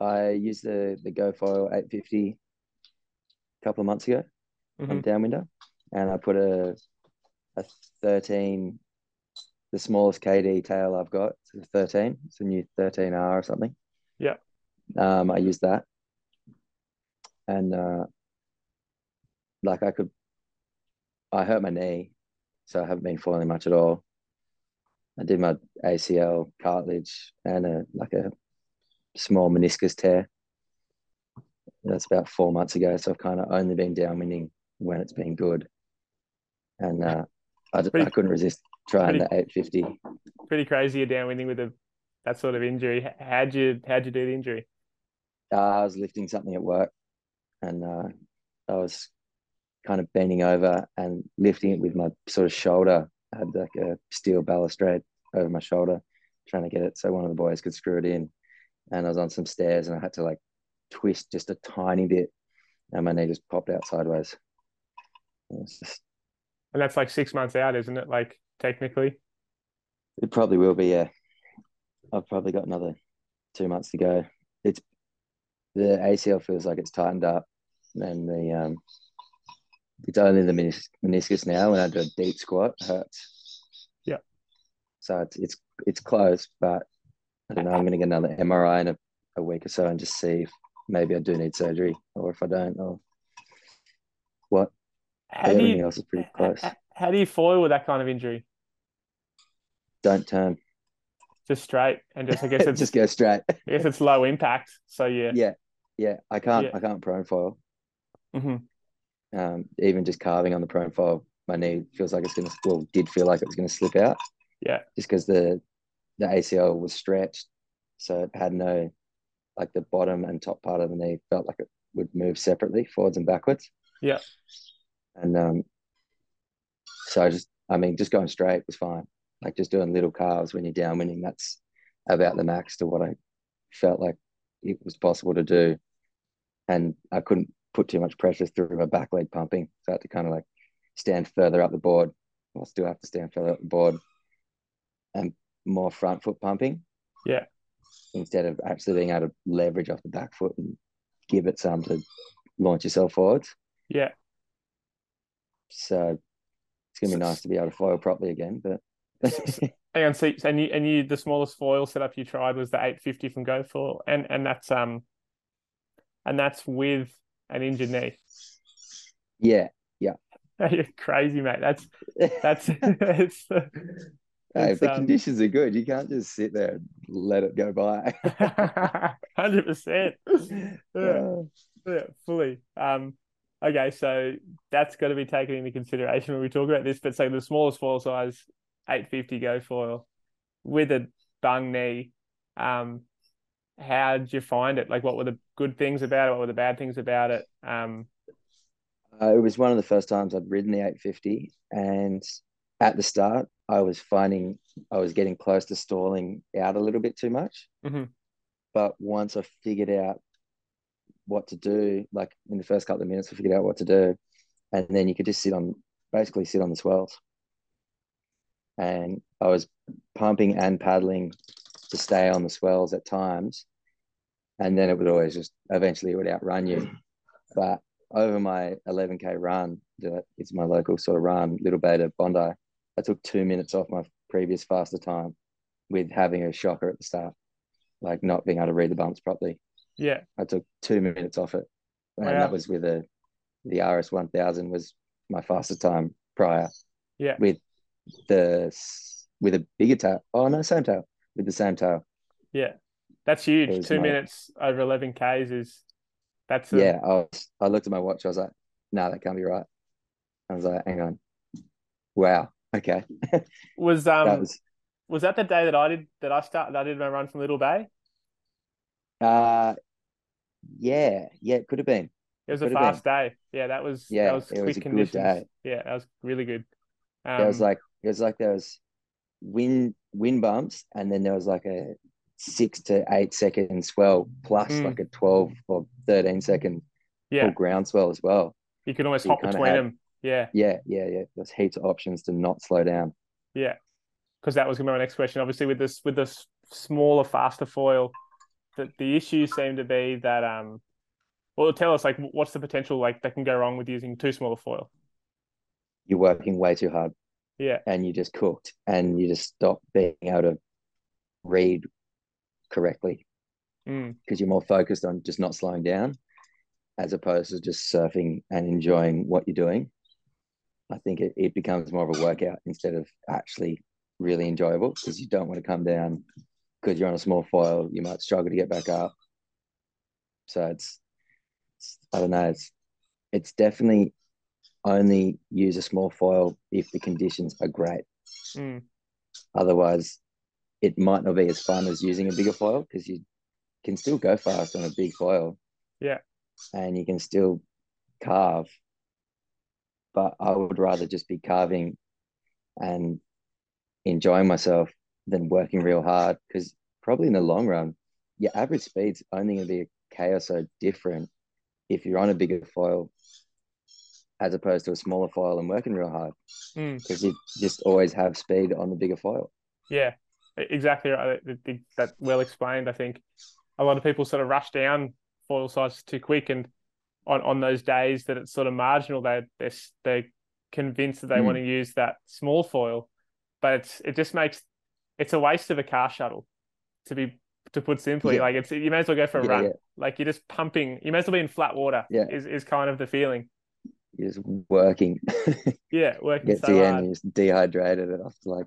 Speaker 2: I used the the GoFoil 850 a couple of months ago on
Speaker 1: Mhm.
Speaker 2: downwinder, and I put a a 13, the smallest KD tail I've got. It's a 13. It's a new 13R or something.
Speaker 1: Yeah.
Speaker 2: Um, I used that, and uh, like I could, I hurt my knee, so I haven't been foiling much at all. I did my ACL cartilage and a like a small meniscus tear. That's about four months ago. So I've kind of only been downwinding when it's been good. And uh, I,
Speaker 1: Pretty-
Speaker 2: I couldn't resist trying
Speaker 1: pretty-
Speaker 2: the 850.
Speaker 1: Pretty crazy you're downwinding with a that sort of injury. How'd you how'd you do the injury?
Speaker 2: Uh, I was lifting something at work and uh, I was kind of bending over and lifting it with my sort of shoulder. I had like a steel balustrade over my shoulder, trying to get it so one of the boys could screw it in. And I was on some stairs and I had to like twist just a tiny bit and my knee just popped out sideways. Just,
Speaker 1: And that's like six months out, isn't it? Like technically.
Speaker 2: it probably will be, yeah. I've probably got another two months to go. It's the ACL feels like it's tightened up and the um it's only the menis- meniscus now when I do a deep squat hurts.
Speaker 1: Yeah.
Speaker 2: So it's it's it's close, but I don't know. I'm gonna get another MRI in a, a week or so and just see if maybe I do need surgery, or if I don't, or what.
Speaker 1: How do
Speaker 2: everything
Speaker 1: you
Speaker 2: else is pretty close.
Speaker 1: how do you foil with that kind of injury?
Speaker 2: Don't turn.
Speaker 1: Just straight and just I guess it's
Speaker 2: Just go straight.
Speaker 1: I guess it's low impact. So yeah.
Speaker 2: yeah, yeah. I can't.
Speaker 1: Yeah.
Speaker 2: I can't prone foil.
Speaker 1: hmm
Speaker 2: Um, even just carving on the prone foil, my knee feels like it's gonna. Well, did feel like it was gonna slip out.
Speaker 1: Yeah.
Speaker 2: Just because the the ACL was stretched, so it had no, like the bottom and top part of the knee felt like it would move separately, forwards and backwards.
Speaker 1: Yeah.
Speaker 2: And um, so I just, I mean, just going straight was fine. Like just doing little carves when you're downwinding, that's about the max to what I felt like it was possible to do. And I couldn't put too much pressure through my back leg pumping. So I had to kind of like stand further up the board. I'll still have to stand further up the board and more front foot pumping.
Speaker 1: Yeah.
Speaker 2: Instead of actually being able to leverage off the back foot and give it some to launch yourself forwards.
Speaker 1: Yeah.
Speaker 2: So it's gonna be nice to be able to foil properly again. But
Speaker 1: Hang on, so and you and you the smallest foil setup you tried was the 850 from Go GoFoil, and and that's um, and that's with an injured knee.
Speaker 2: Yeah, yeah,
Speaker 1: You're crazy, mate. That's that's it's
Speaker 2: hey, if the
Speaker 1: um,
Speaker 2: conditions are good, you can't just sit there and let it go by.
Speaker 1: hundred percent. Yeah,
Speaker 2: Uh,
Speaker 1: yeah, fully. Um, okay, so that's got to be taken into consideration when we talk about this. But say the smallest foil size, 850 go foil, with a bung knee. Um, how did you find it? Like, what were the good things about it? What were the bad things about it? Um,
Speaker 2: Uh, it was one of the first times I'd ridden the 850, and at the start, I was finding I was getting close to stalling out a little bit too much.
Speaker 1: Mhm.
Speaker 2: But once I figured out what to do, like in the first couple of minutes, I figured out what to do, and then you could just sit on, basically sit on the swells. And I was pumping and paddling to stay on the swells at times, and then it would always just eventually it would outrun you. But over my 11k run, that it's my local sort of run, Little Bay to Bondi. I took two minutes off my previous faster time with having a shocker at the start, like not being able to read the bumps properly.
Speaker 1: yeah,
Speaker 2: I took two minutes off it, and
Speaker 1: Wow.
Speaker 2: that was with a the RS 1000 was my faster time prior.
Speaker 1: Yeah.
Speaker 2: with the with a bigger tail. Oh no, same tail with the same tail.
Speaker 1: yeah. That's huge. Two
Speaker 2: my-
Speaker 1: minutes over 11 Ks is that's a,
Speaker 2: Yeah, I was, I looked at my watch. I was like, no, that can't be right. I was like, hang on. Wow. Okay.
Speaker 1: Was um
Speaker 2: that was
Speaker 1: was that the day that I did that I started I did my run from Little Bay?
Speaker 2: uh yeah, yeah, it could have been.
Speaker 1: It was a
Speaker 2: have been.
Speaker 1: fast day. Yeah, that was
Speaker 2: Yeah,
Speaker 1: that was
Speaker 2: it was
Speaker 1: quick
Speaker 2: a good
Speaker 1: conditions.
Speaker 2: day.
Speaker 1: Yeah, that was really good. Um,
Speaker 2: There was like it was like there was wind wind bumps and then there was like a six to eight second swell plus
Speaker 1: Mm.
Speaker 2: like a 12 or 13 second
Speaker 1: yeah,
Speaker 2: full ground swell as well.
Speaker 1: you could almost
Speaker 2: so
Speaker 1: hop between
Speaker 2: had-
Speaker 1: them. Yeah,
Speaker 2: Yeah, yeah, yeah. There's heaps of options to not slow down.
Speaker 1: yeah. Because that was gonna be my next question. Obviously, with this with this smaller, faster foil, the the issues seem to be that um, well, tell us like what's the potential like that can go wrong with using too small a foil?
Speaker 2: You're working way too hard
Speaker 1: Yeah,
Speaker 2: and you just cooked and you just stop being able to read correctly
Speaker 1: mm,
Speaker 2: because you're more focused on just not slowing down as opposed to just surfing and enjoying what you're doing. I think it, it becomes more of a workout instead of actually really enjoyable because you don't want to come down because you're on a small foil, you might struggle to get back up. So it's, it's I don't know, it's it's definitely only use a small foil if the conditions are great.
Speaker 1: mm,
Speaker 2: Otherwise, it might not be as fun as using a bigger foil because you can still go fast on a big foil.
Speaker 1: Yeah.
Speaker 2: And you can still carve. But I would rather just be carving and enjoying myself than working real hard because probably in the long run, your average speed's only going to be a K or so different if you're on a bigger foil as opposed to a smaller foil and working real hard
Speaker 1: mm.
Speaker 2: because you just always have speed on the bigger foil.
Speaker 1: Yeah, exactly right. I think that well explained. I think a lot of people sort of rush down foil sizes too quick, and on, on those days that it's sort of marginal, they they're they're convinced that they
Speaker 2: Mm.
Speaker 1: want to use that small foil, but it's it just makes it's a waste of a car shuttle to be to put simply.
Speaker 2: Yeah.
Speaker 1: Like it's you may as well go for a
Speaker 2: Yeah,
Speaker 1: run.
Speaker 2: yeah.
Speaker 1: Like you're just pumping. You may as well be in flat water.
Speaker 2: Yeah.
Speaker 1: is is kind of the feeling.
Speaker 2: You're just working.
Speaker 1: Yeah, working
Speaker 2: Get
Speaker 1: so
Speaker 2: to the end, you're just dehydrated after like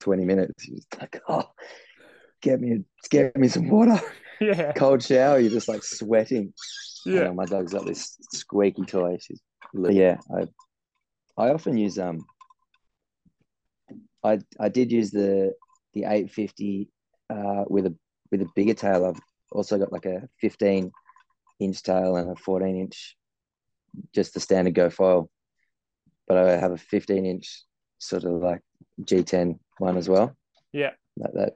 Speaker 2: 20 minutes. You're just like, oh, get me, get me some water.
Speaker 1: Yeah,
Speaker 2: Cold shower, you're just like sweating.
Speaker 1: Yeah,
Speaker 2: Yeah, my dog's got this squeaky toy. She's yeah. I I often use um. I I did use the the 850 uh with a with a bigger tail. I've also got like a 15 inch tail and a 14 inch, just the standard go foil. But I have a 15 inch sort of like G10 one as well.
Speaker 1: yeah,
Speaker 2: That that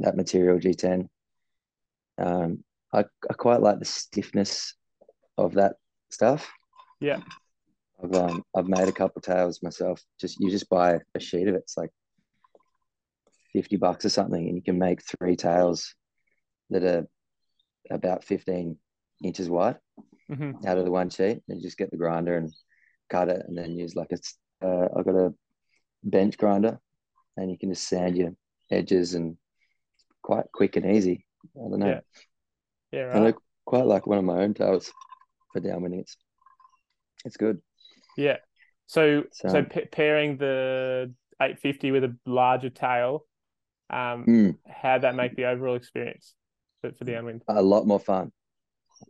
Speaker 2: that material G10. Um, I I quite like the stiffness of that stuff.
Speaker 1: yeah,
Speaker 2: I've um I've made a couple tails myself. Just you just buy a sheet of it. It's like fifty bucks or something, and you can make three tails that are about fifteen inches wide
Speaker 1: hmm
Speaker 2: out of the one sheet. And you just get the grinder and cut it, and then use like a. Uh, I've got a bench grinder, and you can just sand your edges and quite quick and easy. I don't know.
Speaker 1: Yeah. Yeah.
Speaker 2: I
Speaker 1: Right.
Speaker 2: look quite like one of my own tails for downwinding. It's it's good.
Speaker 1: Yeah. So
Speaker 2: So,
Speaker 1: so pa pairing the 850 with a larger tail, um,
Speaker 2: mm,
Speaker 1: how'd that make the overall experience for, for the downwind?
Speaker 2: a lot more fun.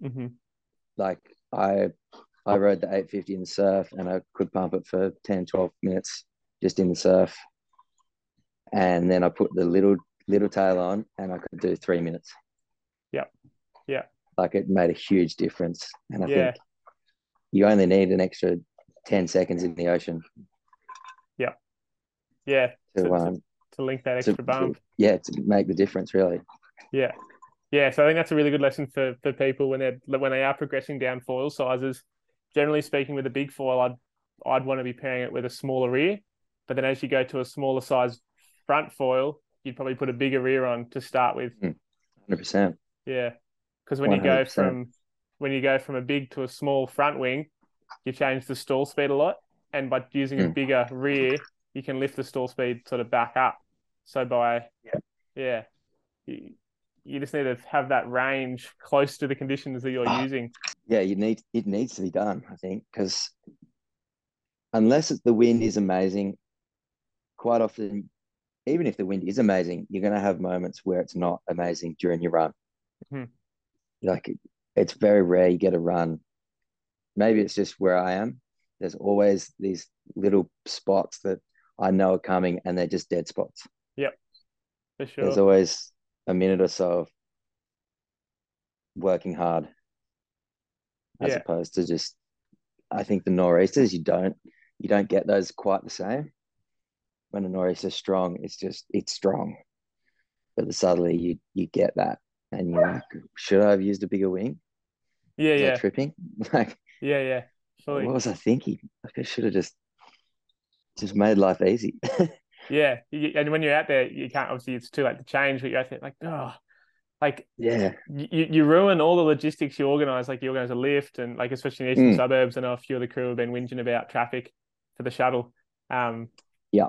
Speaker 1: hmm
Speaker 2: like I I rode the 850 in the surf and I could pump it for 10 12 minutes just in the surf and then I put the little little tail on and I could do 3 minutes
Speaker 1: Yep. Yeah.
Speaker 2: like it made a huge difference and I
Speaker 1: Yeah.
Speaker 2: think you only need an extra 10 seconds in the ocean
Speaker 1: Yeah.
Speaker 2: Yeah.
Speaker 1: To- to-
Speaker 2: um
Speaker 1: To link that
Speaker 2: to,
Speaker 1: extra bump.
Speaker 2: yeah to make the difference really
Speaker 1: Yeah. Yeah, so I think that's a really good lesson for for people when they're when they are progressing down foil sizes. Generally speaking, with a big foil, I'd I'd want to be pairing it with a smaller rear. But then as you go to a smaller size front foil, you'd probably put a bigger rear on to start with.
Speaker 2: 100%
Speaker 1: Yeah. Because when you go from when you go from a big to a small front wing, you change the stall speed a lot. And by using a
Speaker 2: Mm.
Speaker 1: bigger rear, you can lift the stall speed sort of back up. So by
Speaker 2: Yeah.
Speaker 1: yeah, you, you just need to have that range close to the conditions that you're
Speaker 2: Ah.
Speaker 1: using.
Speaker 2: yeah you need it needs to be done I think because unless the wind is amazing quite often even if the wind is amazing you're going to have moments where it's not amazing during your run
Speaker 1: Mhm.
Speaker 2: Like it's very rare you get a run maybe it's just where I am there's always these little spots that I know are coming and they're just dead spots Yep,
Speaker 1: For sure.
Speaker 2: there's always a minute or so of working hard as
Speaker 1: Yeah.
Speaker 2: opposed to just I think the nor'easters you don't you don't get those quite the same. When a nor'easter's strong, it's just it's strong. But the southerly you you get that and you're like, should I have used a bigger wing?
Speaker 1: yeah, yeah,
Speaker 2: tripping? Like
Speaker 1: yeah, yeah. Fully.
Speaker 2: what was I thinking? Like I should have just just made life easy.
Speaker 1: Yeah. And when you're out there, you can't obviously it's too late to change, but you're out there like, oh, like
Speaker 2: yeah.
Speaker 1: you, you ruin all the logistics you organize, like you organize a lift and like especially in the eastern
Speaker 2: Mm.
Speaker 1: suburbs. I know a few of the crew have been whinging about traffic for the shuttle. Um
Speaker 2: Yeah.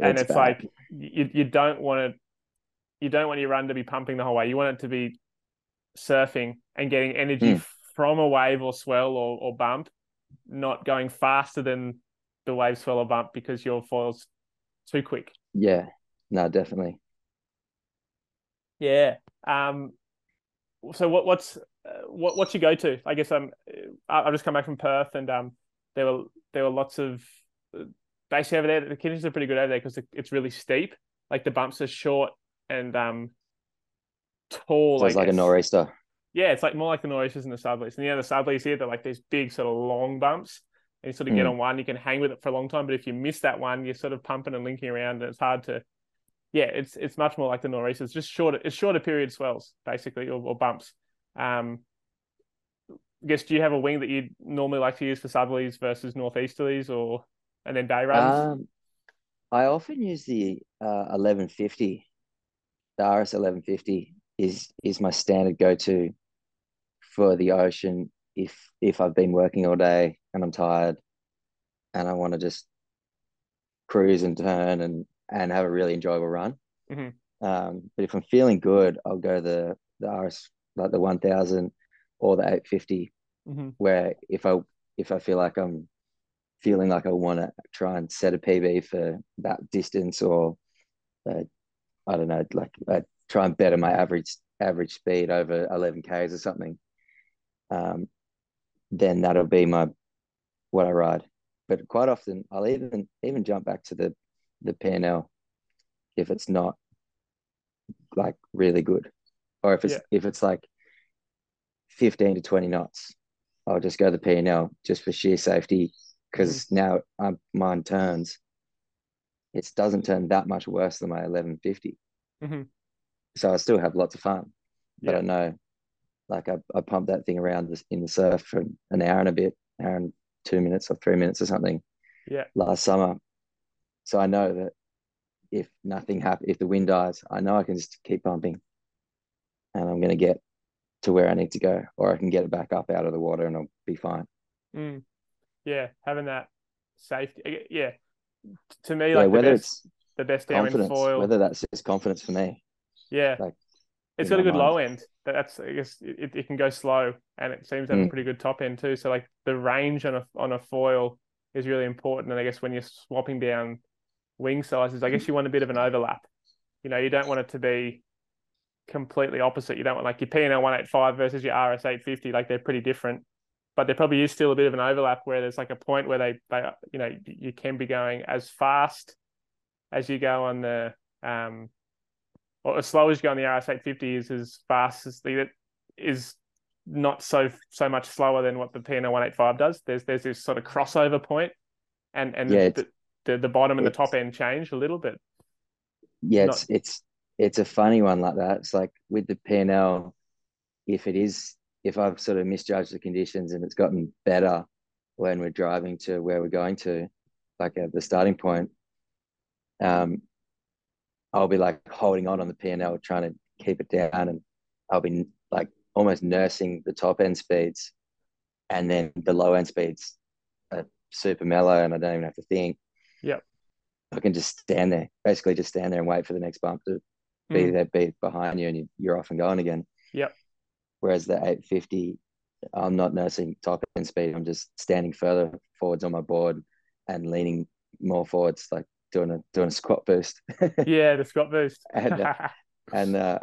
Speaker 1: and it's
Speaker 2: bad.
Speaker 1: like you you don't want to you don't want your run to be pumping the whole way. You want it to be surfing and getting energy
Speaker 2: Mm.
Speaker 1: from a wave or swell or, or bump, not going faster than the wave swell or bump because your foil's too quick.
Speaker 2: yeah. No, definitely.
Speaker 1: Yeah. Um. So what what's uh, what what's your go to? I guess I'm I- I've just come back from Perth and um there were there were lots of uh, basically over there the conditions are pretty good over there because it's really steep. Like the bumps are short and um tall.
Speaker 2: So it's like a nor'easter.
Speaker 1: Yeah, it's like more like the nor'easters and the southerlies. And yeah, the southerlies here, they're like these big sort of long bumps. And you sort of get
Speaker 2: Mm.
Speaker 1: on one, you can hang with it for a long time. But if you miss that one, you're sort of pumping and linking around, and it's hard to. Yeah, it's it's much more like the nor'easters, just shorter. It's shorter period swells basically, or, or bumps. Um, I guess do you have a wing that you'd normally like to use for southerlies versus northeasterlies, or and then day runs?
Speaker 2: Um, I often use the uh, 1150. The RS 1150 is is my standard go to for the ocean if if I've been working all day and I'm tired and I want to just cruise and turn and and have a really enjoyable run.
Speaker 1: Mhm.
Speaker 2: Um, but if I'm feeling good, I'll go the the RS like the 1000 or the 850
Speaker 1: Mm-hmm.
Speaker 2: where if I if I feel like I'm feeling like I want to try and set a PB for that distance or uh, I don't know like I try and better my average average speed over 11 k's or something. Um, then that'll be my what I ride. But quite often I'll even even jump back to the the PNL if it's not like really good. Or if it's
Speaker 1: Yeah.
Speaker 2: if it's like 15 to 20 knots I'll just go the PNL just for sheer safety because now um, mine turns it doesn't turn that much worse than my 1150
Speaker 1: Mhm.
Speaker 2: so I still have lots of fun but
Speaker 1: Yeah.
Speaker 2: I know like I, I pump that thing around in the surf for an hour and a bit hour and two minutes or three minutes or something
Speaker 1: Yeah.
Speaker 2: last summer so I know that if nothing happens if the wind dies I know I can just keep pumping and I'm going to get to where I need to go or I can get it back up out of the water and I'll be fine
Speaker 1: Mm. Yeah, having that safety. Yeah, to me,
Speaker 2: yeah
Speaker 1: like the
Speaker 2: whether
Speaker 1: best,
Speaker 2: it's
Speaker 1: the best
Speaker 2: confidence
Speaker 1: foil.
Speaker 2: whether that's just confidence for me
Speaker 1: yeah,
Speaker 2: like,
Speaker 1: it's got a good
Speaker 2: mind.
Speaker 1: low end. That's I guess it, it can go slow, and it seems to have a
Speaker 2: Mm.
Speaker 1: pretty good top end too. So like the range on a on a foil is really important. And I guess when you're swapping down wing sizes, I guess you want a bit of an overlap. You know, you don't want it to be completely opposite. You don't want like your PNL one eight five versus your RS eight fifty. Like they're pretty different. But there probably is still a bit of an overlap where there's like a point where they, they you know, you can be going as fast as you go on the um or as slow as you go on the RS eight fifty is as fast as the is not so so much slower than what the eight five does. There's there's this sort of crossover point and and
Speaker 2: Yeah,
Speaker 1: the, the the bottom and the top end change a little bit.
Speaker 2: yeah,
Speaker 1: Not-
Speaker 2: it's it's it's a funny one like that. It's like with the PNL, if it is if I've sort of misjudged the conditions and it's gotten better when we're driving to where we're going to, like at the starting point, um, I'll be like holding on on the PNL, trying to keep it down, and I'll be like almost nursing the top end speeds, and then the low end speeds are super mellow, and I don't even have to think.
Speaker 1: Yep.
Speaker 2: I can just stand there, basically just stand there and wait for the next bump to be
Speaker 1: Mm.
Speaker 2: there, be behind you, and you, you're off and going again.
Speaker 1: Yep.
Speaker 2: Whereas the 850, I'm not nursing top end speed. I'm just standing further forwards on my board and leaning more forwards, like doing a doing a squat boost,
Speaker 1: Yeah, the squat boost.
Speaker 2: And, uh, and uh,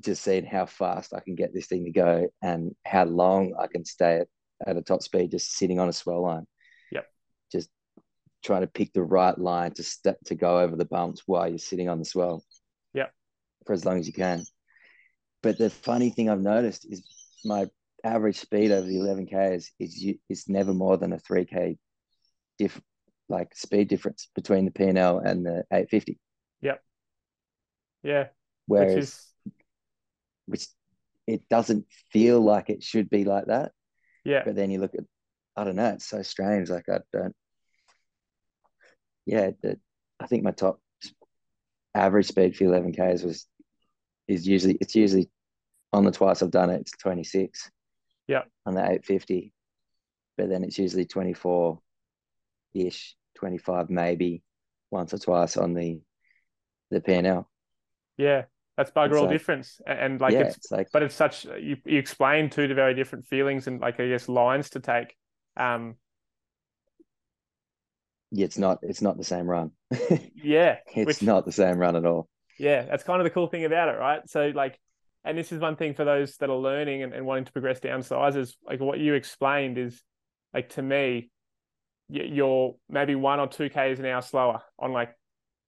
Speaker 2: just seeing how fast I can get this thing to go and how long I can stay at, at a top speed, just sitting on a swell line.
Speaker 1: Yep.
Speaker 2: Just trying to pick the right line to step to go over the bumps while you're sitting on the swell.
Speaker 1: Yep.
Speaker 2: For as long as you can. But the funny thing I've noticed is my average speed over the 11k is is, is never more than a 3k diff like speed difference between the PNL and the 850. Yep.
Speaker 1: yeah,
Speaker 2: Whereas
Speaker 1: which is
Speaker 2: which it doesn't feel like it should be like that.
Speaker 1: yeah,
Speaker 2: But then you look at, I don't know, it's so strange. Like I don't, yeah, the, I think my top average speed for 11Ks was, is usually, it's usually on the twice I've done it, it's 26.
Speaker 1: Yeah.
Speaker 2: On the 850. But then it's usually 24 ish, 25 maybe once or twice on the, the PNL.
Speaker 1: yeah. That's bugger all
Speaker 2: like-
Speaker 1: difference, and like
Speaker 2: yeah,
Speaker 1: it's
Speaker 2: it's like,
Speaker 1: but it's such you you explain two the very different feelings and like I guess lines to take. Um,
Speaker 2: yeah, it's not, it's not the same run.
Speaker 1: yeah,
Speaker 2: it's
Speaker 1: which-
Speaker 2: not the same run at all.
Speaker 1: Yeah, that's kind of the cool thing about it, right? So like, and this is one thing for those that are learning and, and wanting to progress down sizes. Like what you explained is, like to me, you're maybe one or two k's an hour slower on like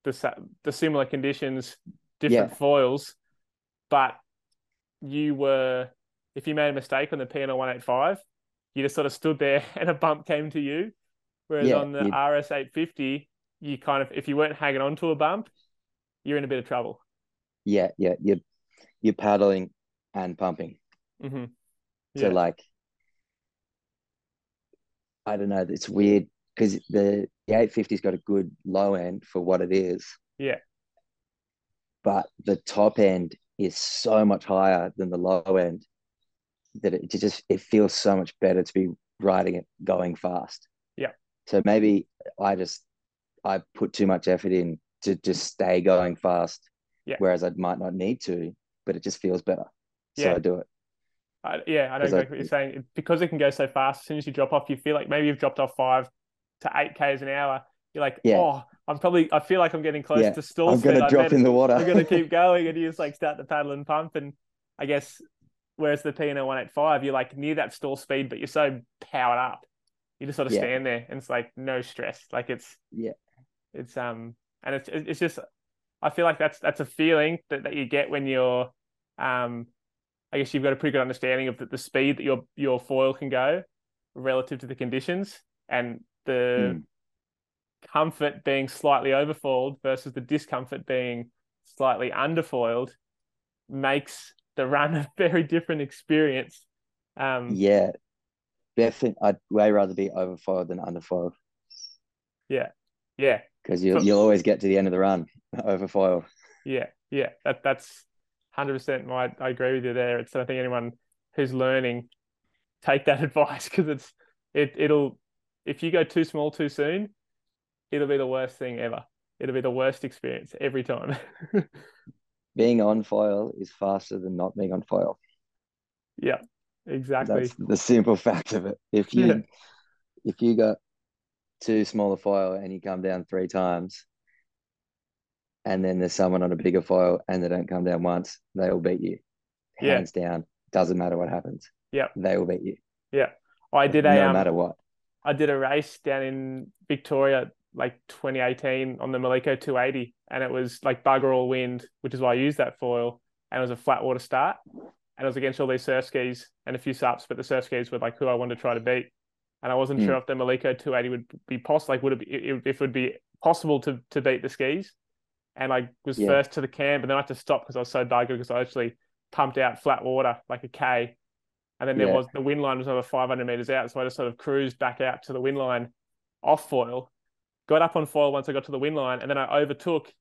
Speaker 1: the the similar conditions, different
Speaker 2: Yeah.
Speaker 1: foils, but you were if you made a mistake on the PNL one eight five, you just sort of stood there and a bump came to you. Whereas
Speaker 2: Yeah,
Speaker 1: on the RS eight fifty, you kind of if you weren't hanging on to a bump, you're in a bit of trouble.
Speaker 2: Yeah, yeah, you're you're paddling and pumping.
Speaker 1: hmm
Speaker 2: So like, I don't know. It's weird because the the 850's got a good low end for what it is.
Speaker 1: Yeah.
Speaker 2: But the top end is so much higher than the low end that it just it feels so much better to be riding it going fast.
Speaker 1: Yeah.
Speaker 2: So maybe I just I put too much effort in to just stay going fast
Speaker 1: Yeah.
Speaker 2: Whereas I might not need to, but it just feels better. So
Speaker 1: Yeah.
Speaker 2: I do it.
Speaker 1: I, yeah, I know
Speaker 2: 'Cause I-
Speaker 1: exactly what you're saying. Because it can go so fast, as soon as you drop off, you feel like maybe you've dropped off five to eight Ks an hour. You're like,
Speaker 2: Yeah.
Speaker 1: oh, I'm probably, I feel like I'm getting close
Speaker 2: Yeah,
Speaker 1: to stall
Speaker 2: I'm gonna drop
Speaker 1: better-
Speaker 2: in the water.
Speaker 1: I'm going to keep going. And you just like start to paddle and pump. And I guess, whereas the P&L 185, you're like near that stall speed, but you're so powered up. You just sort of
Speaker 2: Yeah.
Speaker 1: stand there and it's like no stress. Like it's,
Speaker 2: Yeah.
Speaker 1: it's, um, and it's, it's just, I feel like that's, that's a feeling that, that you get when you're, um, I guess you've got a pretty good understanding of the, the speed that your your foil can go relative to the conditions and the
Speaker 2: Mm.
Speaker 1: comfort being slightly overfoiled versus the discomfort being slightly underfoiled makes the run a very different experience. Um,
Speaker 2: Yeah. Definitely, I'd way rather be overfoiled than underfoiled
Speaker 1: Yeah.
Speaker 2: yeah, because you'll you'll always get to the end of the run overfoiled.
Speaker 1: yeah, yeah. That that's hundred percent. My I agree with you there. It's I think anyone who's learning take that advice because it's it it'll if you go too small too soon, it'll be the worst thing ever. It'll be the worst experience every time.
Speaker 2: Being on foil is faster than not being on foil.
Speaker 1: yeah, exactly.
Speaker 2: That's the simple fact of it. If you
Speaker 1: Yeah.
Speaker 2: if you got too small a foil and you come down three times, and then there's someone on a bigger foil and they don't come down once, they will beat you.
Speaker 1: Yeah.
Speaker 2: Hands down. Doesn't matter what happens.
Speaker 1: Yeah.
Speaker 2: They will beat you. Yeah.
Speaker 1: I did a
Speaker 2: no
Speaker 1: um,
Speaker 2: matter what.
Speaker 1: I did a race down in Victoria like 2018 on the Maliko 280, and it was like bugger all wind, which is why I used that foil. And it was a flat water start, and it was against all these surf skis and a few sups, but the surf skis were like who I wanted to try to beat. And I wasn't
Speaker 2: Hmm.
Speaker 1: sure if the Maliko 280 would be possible, like would it be if it would be possible to to beat the skis. And I was
Speaker 2: Yeah.
Speaker 1: first to the camp, and then I had to stop because I was so buggered because I actually pumped out flat water like a K. And then there
Speaker 2: Yeah.
Speaker 1: was the wind line was over 500 meters out. So I just sort of cruised back out to the wind line off foil, got up on foil once I got to the wind line, and then I overtook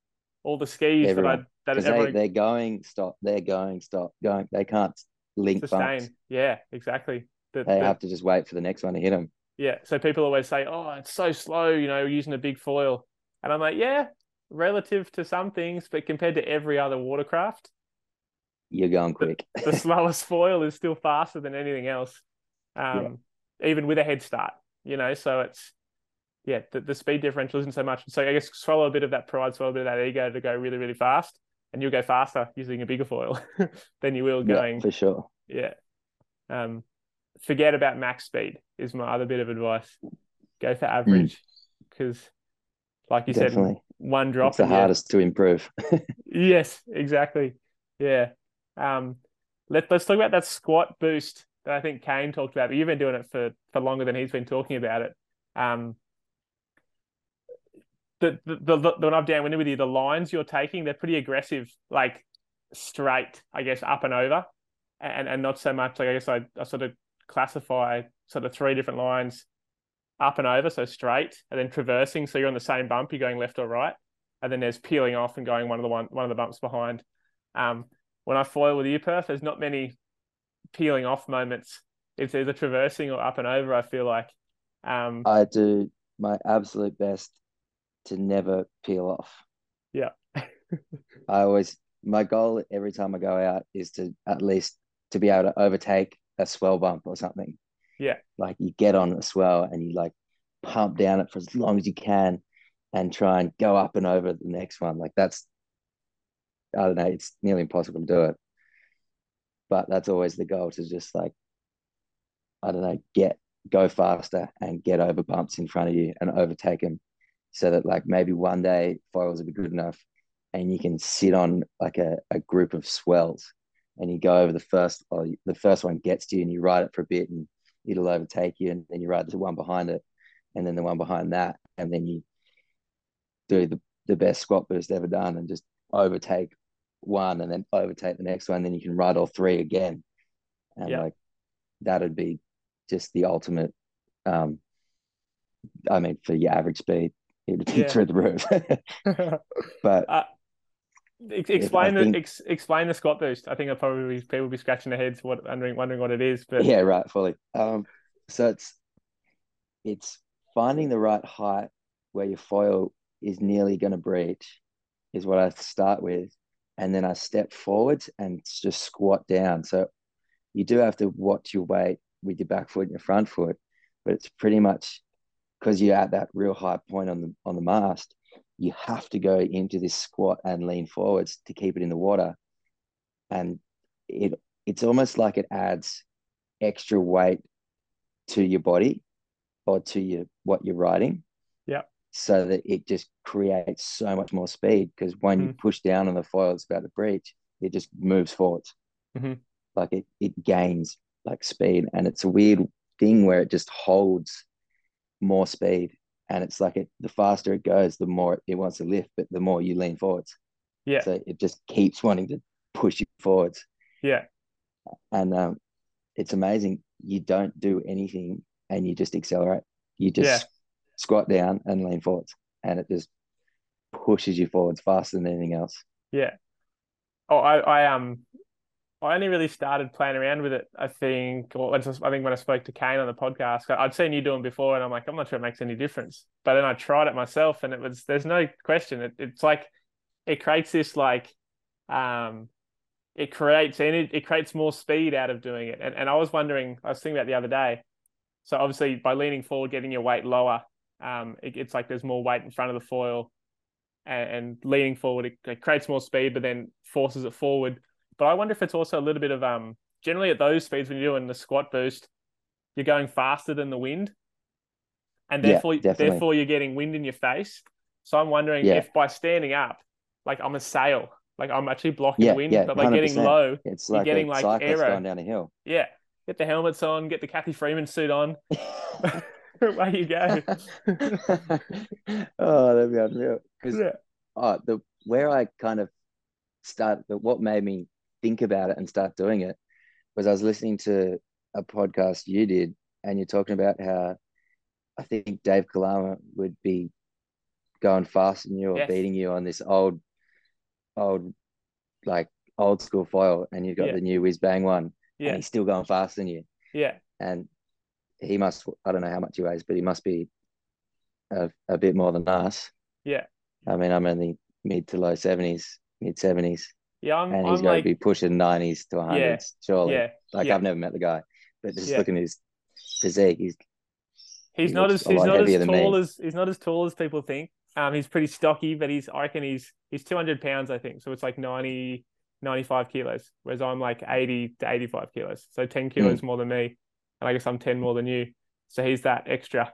Speaker 1: all the skis
Speaker 2: Everyone.
Speaker 1: that I that
Speaker 2: they,
Speaker 1: everyone
Speaker 2: they're going, stop, they're going, stop, going. They can't link
Speaker 1: sustain.
Speaker 2: bumps.
Speaker 1: Yeah, exactly. The-
Speaker 2: They
Speaker 1: the-
Speaker 2: have to just wait for the next one to hit them.
Speaker 1: Yeah. So people always say, "Oh, it's so slow," you know, using a big foil, and I'm like, "Yeah, relative to some things, but compared to every other watercraft,
Speaker 2: You're going quick.
Speaker 1: the slowest foil is still faster than anything else, um, even with a head start. You know, so it's yeah, the, the speed differential isn't so much. So I guess swallow a bit of that pride, swallow a bit of that ego to go really, really fast, and you'll go faster using a bigger foil than you will
Speaker 2: Yeah,
Speaker 1: going.
Speaker 2: for sure.
Speaker 1: Yeah. Um, forget about max speed is my other bit of advice. Go for average because, like you said, one drop.
Speaker 2: It's the hardest to improve.
Speaker 1: Yes, exactly. Yeah. Um, let let's talk about that squat boost that I think Kane talked about. But you've been doing it for for longer than he's been talking about it. Um, the the the, the when I'm downwind with you, the lines you're taking they're pretty aggressive, like straight, I guess, up and over, and and not so much like I guess I, I sort of classify sort of three different lines, up and over, so straight, and then traversing, so you're on the same bump, you're going left or right and then there's peeling off and going one of the one one of the bumps behind. Um, when I foil with you, Perth, there's not many peeling off moments. It's either traversing or up and over. I feel like, um,
Speaker 2: I do my absolute best to never peel off.
Speaker 1: Yeah.
Speaker 2: I always my goal every time I go out is to at least to be able to overtake a swell bump or something.
Speaker 1: Yeah.
Speaker 2: Like you get on a swell and you like pump down it for as long as you can and try and go up and over the next one. Like that's I don't know, it's nearly impossible to do it. But that's always the goal to just like I don't know, get go faster and get over bumps in front of you and overtake them so that like maybe one day foils will be good enough and you can sit on like a, a group of swells and you go over the first or the first one gets to you and you ride it for a bit and it'll overtake you and then you ride the one behind it and then the one behind that and then you do the, the best squat boost ever done and just overtake one and then overtake the next one then you can ride all three again and
Speaker 1: Yeah.
Speaker 2: like that'd be just the ultimate um i mean for your average speed it would be
Speaker 1: Yeah.
Speaker 2: through the roof but
Speaker 1: uh, ex- explain
Speaker 2: I think-
Speaker 1: the ex- explain the squat boost. I think I'll probably people will be scratching their heads, what wondering wondering what it is. But
Speaker 2: yeah right fully um so it's it's finding the right height where your foil is nearly going to breach is what i start with and then I step forwards and just squat down. So you do have to watch your weight with your back foot and your front foot, but it's pretty much because you're at that real high point on the on the mast, you have to go into this squat and lean forwards to keep it in the water. And it it's almost like it adds extra weight to your body or to your what you're riding.
Speaker 1: Yeah.
Speaker 2: So that it just creates so much more speed because when mm-hmm. you push down on the foil it's about to breach, it just moves forwards.
Speaker 1: Mm-hmm.
Speaker 2: Like it it gains like speed. And it's a weird thing where it just holds more speed. And it's like it the faster it goes, the more it wants to lift, but the more you lean forwards.
Speaker 1: Yeah.
Speaker 2: So it just keeps wanting to push you forwards.
Speaker 1: Yeah.
Speaker 2: And um, it's amazing. You don't do anything and you just accelerate. You just yeah. squat down and lean forwards. And it just pushes you forwards faster than anything else.
Speaker 1: Yeah. Oh, I, I um I only really started playing around with it. I think, or I think when I spoke to Kane on the podcast, I'd seen you doing before, and I'm like, I'm not sure it makes any difference. But then I tried it myself, and it was there's no question. It, it's like it creates this like, um, it creates any it creates more speed out of doing it. And and I was wondering, I was thinking about the other day. So obviously, by leaning forward, getting your weight lower, um, it, it's like there's more weight in front of the foil, and, and leaning forward, it, it creates more speed, but then forces it forward but I wonder if it's also a little bit of um generally at those speeds when you're doing the squat boost, you're going faster than the wind. And therefore yeah, therefore you're getting wind in your face. So I'm wondering yeah. if by standing up, like I'm a sail, like I'm actually blocking
Speaker 2: yeah,
Speaker 1: wind, but like getting low,
Speaker 2: it's like
Speaker 1: you're getting like aero
Speaker 2: going down a hill.
Speaker 1: Yeah. Get the helmets on, get the Cathy Freeman suit on. Away you go.
Speaker 2: oh, that'd be unreal. Because yeah. oh, the where I kind of started, what made me think about it and start doing it was I was listening to a podcast you did, and you're talking about how I think Dave Kalama would be going faster than you or yes. beating you on this old, old, like old school foil, and you've got yeah. the new whiz bang one, yeah. and he's still going faster than you.
Speaker 1: Yeah,
Speaker 2: and he must. I don't know how much he weighs, but he must be a, a bit more than us.
Speaker 1: Yeah,
Speaker 2: I mean, I'm only mid to low seventies, mid seventies.
Speaker 1: Yeah, I'm,
Speaker 2: and he's
Speaker 1: I'm
Speaker 2: going
Speaker 1: like,
Speaker 2: to be pushing nineties to hundreds, yeah, surely.
Speaker 1: Yeah,
Speaker 2: like
Speaker 1: yeah.
Speaker 2: I've never met the guy, but just looking at his physique, he's
Speaker 1: he's he not as he's not as tall as he's not as tall as people think. Um, he's pretty stocky, but he's I reckon he's he's two hundred pounds, I think. So it's like 90, 95 kilos, whereas I'm like eighty to eighty five kilos, so ten kilos mm. more than me, and I guess I'm ten more than you. So he's that extra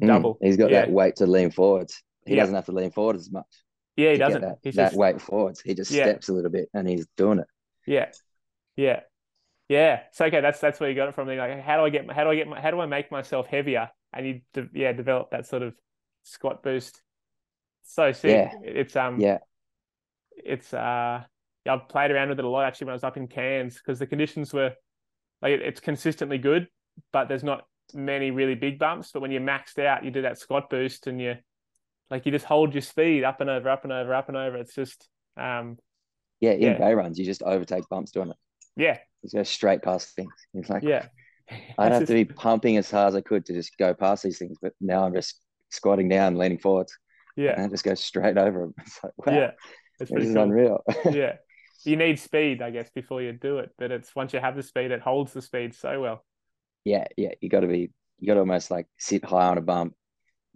Speaker 1: hmm. double.
Speaker 2: Mm. He's got that weight to lean forwards. He doesn't have to lean forward as much.
Speaker 1: Yeah, he doesn't.
Speaker 2: That,
Speaker 1: he's
Speaker 2: that
Speaker 1: just...
Speaker 2: weight forwards. He just yeah. steps a little bit and he's doing it.
Speaker 1: Yeah, yeah, yeah. So okay, that's that's where you got it from. Like, how do I get how do I get how do I make myself heavier? And you de- yeah develop that sort of squat boost. So sick. Yeah. It's um
Speaker 2: yeah.
Speaker 1: It's uh yeah, I've played around with it a lot actually when I was up in Cairns because the conditions were like it's consistently good, but there's not many really big bumps. But when you're maxed out, you do that squat boost and you like you just hold your speed up and over, up and over, up and over. It's just um
Speaker 2: yeah, in yeah. bay runs, you just overtake bumps doing it.
Speaker 1: Yeah.
Speaker 2: Just go straight past things. It's like
Speaker 1: yeah.
Speaker 2: I'd have just... to be pumping as hard as I could to just go past these things, but now I'm just squatting down, leaning forwards.
Speaker 1: Yeah.
Speaker 2: And I just go straight over them. It's like, wow.
Speaker 1: Yeah. It's
Speaker 2: this is
Speaker 1: cool.
Speaker 2: unreal.
Speaker 1: yeah. You need speed, I guess, before you do it. But it's once you have the speed, it holds the speed so well.
Speaker 2: Yeah, yeah. You gotta be you gotta almost like sit high on a bump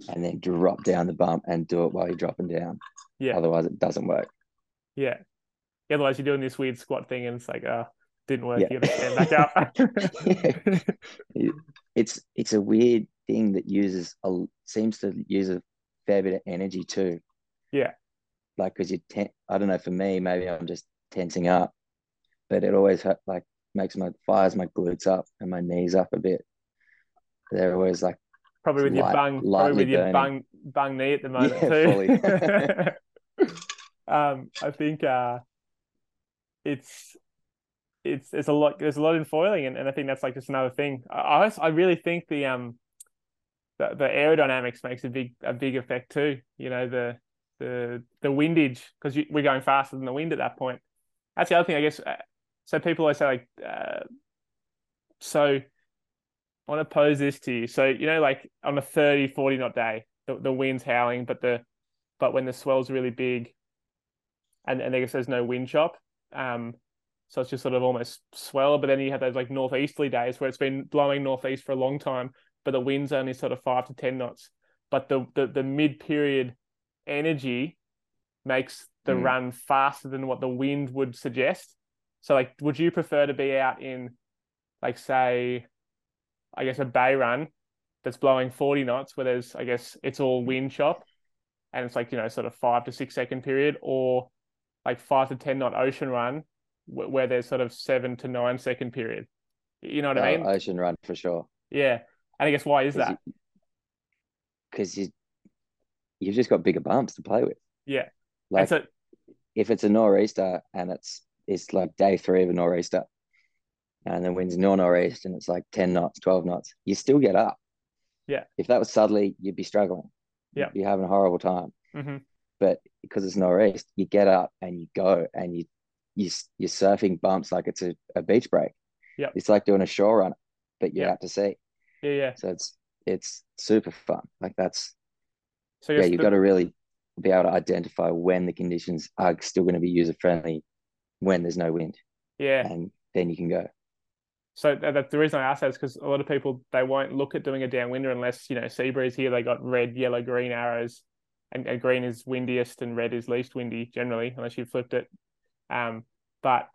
Speaker 2: and then drop down the bump and do it while you're dropping down.
Speaker 1: Yeah.
Speaker 2: Otherwise, it doesn't work.
Speaker 1: Yeah. Otherwise, you're doing this weird squat thing, and it's like, oh, didn't work. Yeah. You got to stand back up.
Speaker 2: it's it's a weird thing that uses a seems to use a fair bit of energy too.
Speaker 1: Yeah.
Speaker 2: Like because you ten- I don't know. For me, maybe I'm just tensing up, but it always like makes my fires my glutes up and my knees up a bit. They're always like
Speaker 1: Probably with light, your bang, probably with your bang bang knee at the moment yeah, too. um, I think uh, it's it's there's a lot there's a lot in foiling, and, and I think that's like just another thing. I I really think the um the, the aerodynamics makes a big a big effect too. You know the the the windage because we're going faster than the wind at that point. That's the other thing, I guess. Uh, so people always say like, uh, so I want to pose this to you. So, you know, like on a 30, 40 knot day, the, the wind's howling, but the but when the swell's really big, and and I guess there's no wind chop. Um, so it's just sort of almost swell. But then you have those like northeasterly days where it's been blowing northeast for a long time, but the wind's only sort of five to ten knots. But the the, the mid period energy makes the
Speaker 2: Mm.
Speaker 1: run faster than what the wind would suggest. So like, would you prefer to be out in, like, say, I guess a bay run that's blowing forty knots, where there's I guess it's all wind chop, and it's like you know sort of five to six second period, or like five to ten knot ocean run wh- where there's sort of seven to nine second period. You know what I
Speaker 2: Oh,
Speaker 1: mean?
Speaker 2: ocean run for sure.
Speaker 1: Yeah. And I guess why is that?
Speaker 2: Because you, you've just got bigger bumps to play with.
Speaker 1: Yeah.
Speaker 2: Like
Speaker 1: so
Speaker 2: if it's a nor'easter and it's it's like day three of a nor'easter, and the wind's nor nor'east and it's like ten knots, twelve knots, you still get up.
Speaker 1: Yeah.
Speaker 2: If that was southerly, you'd be struggling.
Speaker 1: Yeah.
Speaker 2: You'd be having a horrible time.
Speaker 1: mhm.
Speaker 2: But because it's nor'east, you get up and you go and you, you you're surfing bumps like it's a, a beach break.
Speaker 1: Yeah.
Speaker 2: It's like doing a shore run, but you're
Speaker 1: Yep.
Speaker 2: out to sea.
Speaker 1: yeah, yeah.
Speaker 2: So it's it's super fun. Like that's
Speaker 1: So
Speaker 2: yeah, you've got to really be able to identify when the conditions are still going to be user friendly when there's no wind,
Speaker 1: yeah.
Speaker 2: and then you can go.
Speaker 1: So that, the reason I ask that is because a lot of people they won't look at doing a downwinder unless you know sea breeze here they got red, yellow, green arrows, and, and green is windiest and red is least windy generally unless you've flipped it. Um, but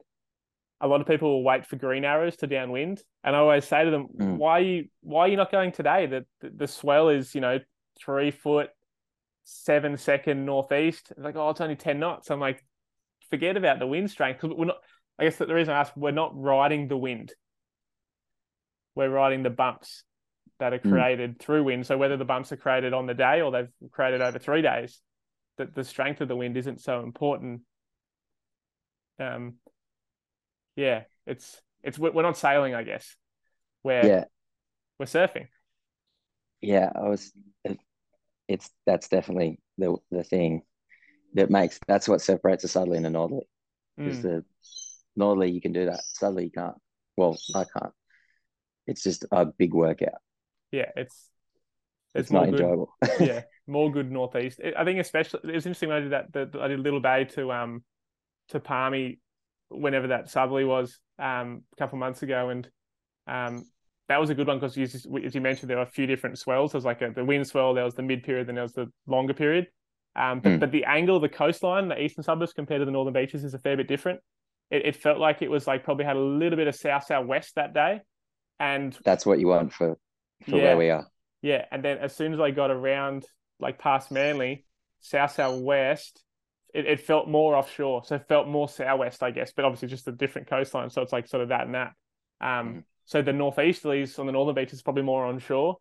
Speaker 1: a lot of people will wait for green arrows to downwind, and I always say to them,
Speaker 2: Mm.
Speaker 1: why are you why are you not going today? The, the the swell is you know three foot, seven second northeast. It's like oh it's only ten knots. I'm like forget about the wind strength because we're not. I guess that the reason I ask we're not riding the wind we're riding the bumps that are
Speaker 2: Mm.
Speaker 1: created through wind. So whether the bumps are created on the day or they've created over three days, that the strength of the wind isn't so important. Um, yeah, it's it's we're not sailing, I guess. We're
Speaker 2: Yeah,
Speaker 1: we're surfing.
Speaker 2: yeah. I was. It's that's definitely the the thing that makes that's what separates a southerly and a northerly. Is
Speaker 1: Mm,
Speaker 2: the northerly you can do that, southerly you can't. Well, I can't. It's just a big workout.
Speaker 1: yeah, it's
Speaker 2: It's,
Speaker 1: it's
Speaker 2: not
Speaker 1: good.
Speaker 2: enjoyable.
Speaker 1: yeah, more good northeast. I think especially it was interesting when I did that. that I did Little Bay to um to Palmy whenever that southerly was um a couple of months ago, and um that was a good one because as you mentioned there were a few different swells. There was like a, the wind swell, there was the mid period, then there was the longer period. Um, but
Speaker 2: Mm.
Speaker 1: but the angle of the coastline, the eastern suburbs compared to the northern beaches, is a fair bit different. It, it felt like it was like probably had a little bit of south southwest that day, and
Speaker 2: that's what you want for for
Speaker 1: Yeah.
Speaker 2: where we are.
Speaker 1: yeah, and then as soon as I got around like past Manly, south southwest, it, it felt more offshore. So it felt more southwest, I guess, but obviously just a different coastline. So it's like sort of that and that. Um,
Speaker 2: Mhm.
Speaker 1: so the northeasterlies on the northern beaches is probably more onshore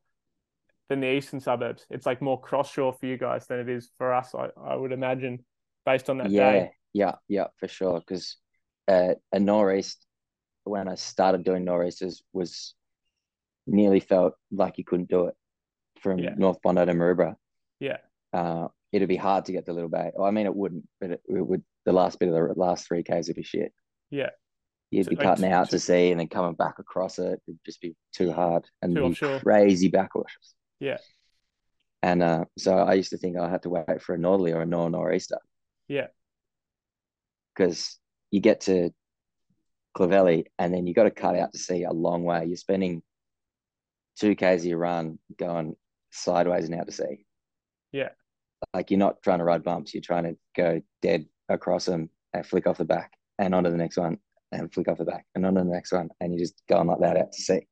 Speaker 1: than the eastern suburbs. It's like more cross shore for you guys than it is for us, I, I would imagine, based on that
Speaker 2: yeah,
Speaker 1: day.
Speaker 2: yeah, yeah, for sure. Because uh, a nor'east, when I started doing nor'easters, was nearly felt like you couldn't do it from
Speaker 1: Yeah.
Speaker 2: North Bondi to Maroubra.
Speaker 1: Yeah.
Speaker 2: Uh, it'd be hard to get to Little Bay. Well, I mean, it wouldn't, but it, it would. The last bit of the last three k's would be shit.
Speaker 1: Yeah.
Speaker 2: You'd
Speaker 1: So,
Speaker 2: be cutting
Speaker 1: t-
Speaker 2: out to sea and then coming back across it. It'd just be too hard and
Speaker 1: Too offshore.
Speaker 2: crazy backwashes.
Speaker 1: Yeah.
Speaker 2: And uh, so I used to think I had to wait for a northerly or a nor nor'easter.
Speaker 1: Yeah.
Speaker 2: Because you get to Clovelly and then you got to cut out to sea a long way. You're spending two k's of your run going sideways and out to sea.
Speaker 1: Yeah.
Speaker 2: Like you're not trying to ride bumps. You're trying to go dead across them and flick off the back and onto the next one and flick off the back and onto the next one. And you're just going like that out to sea.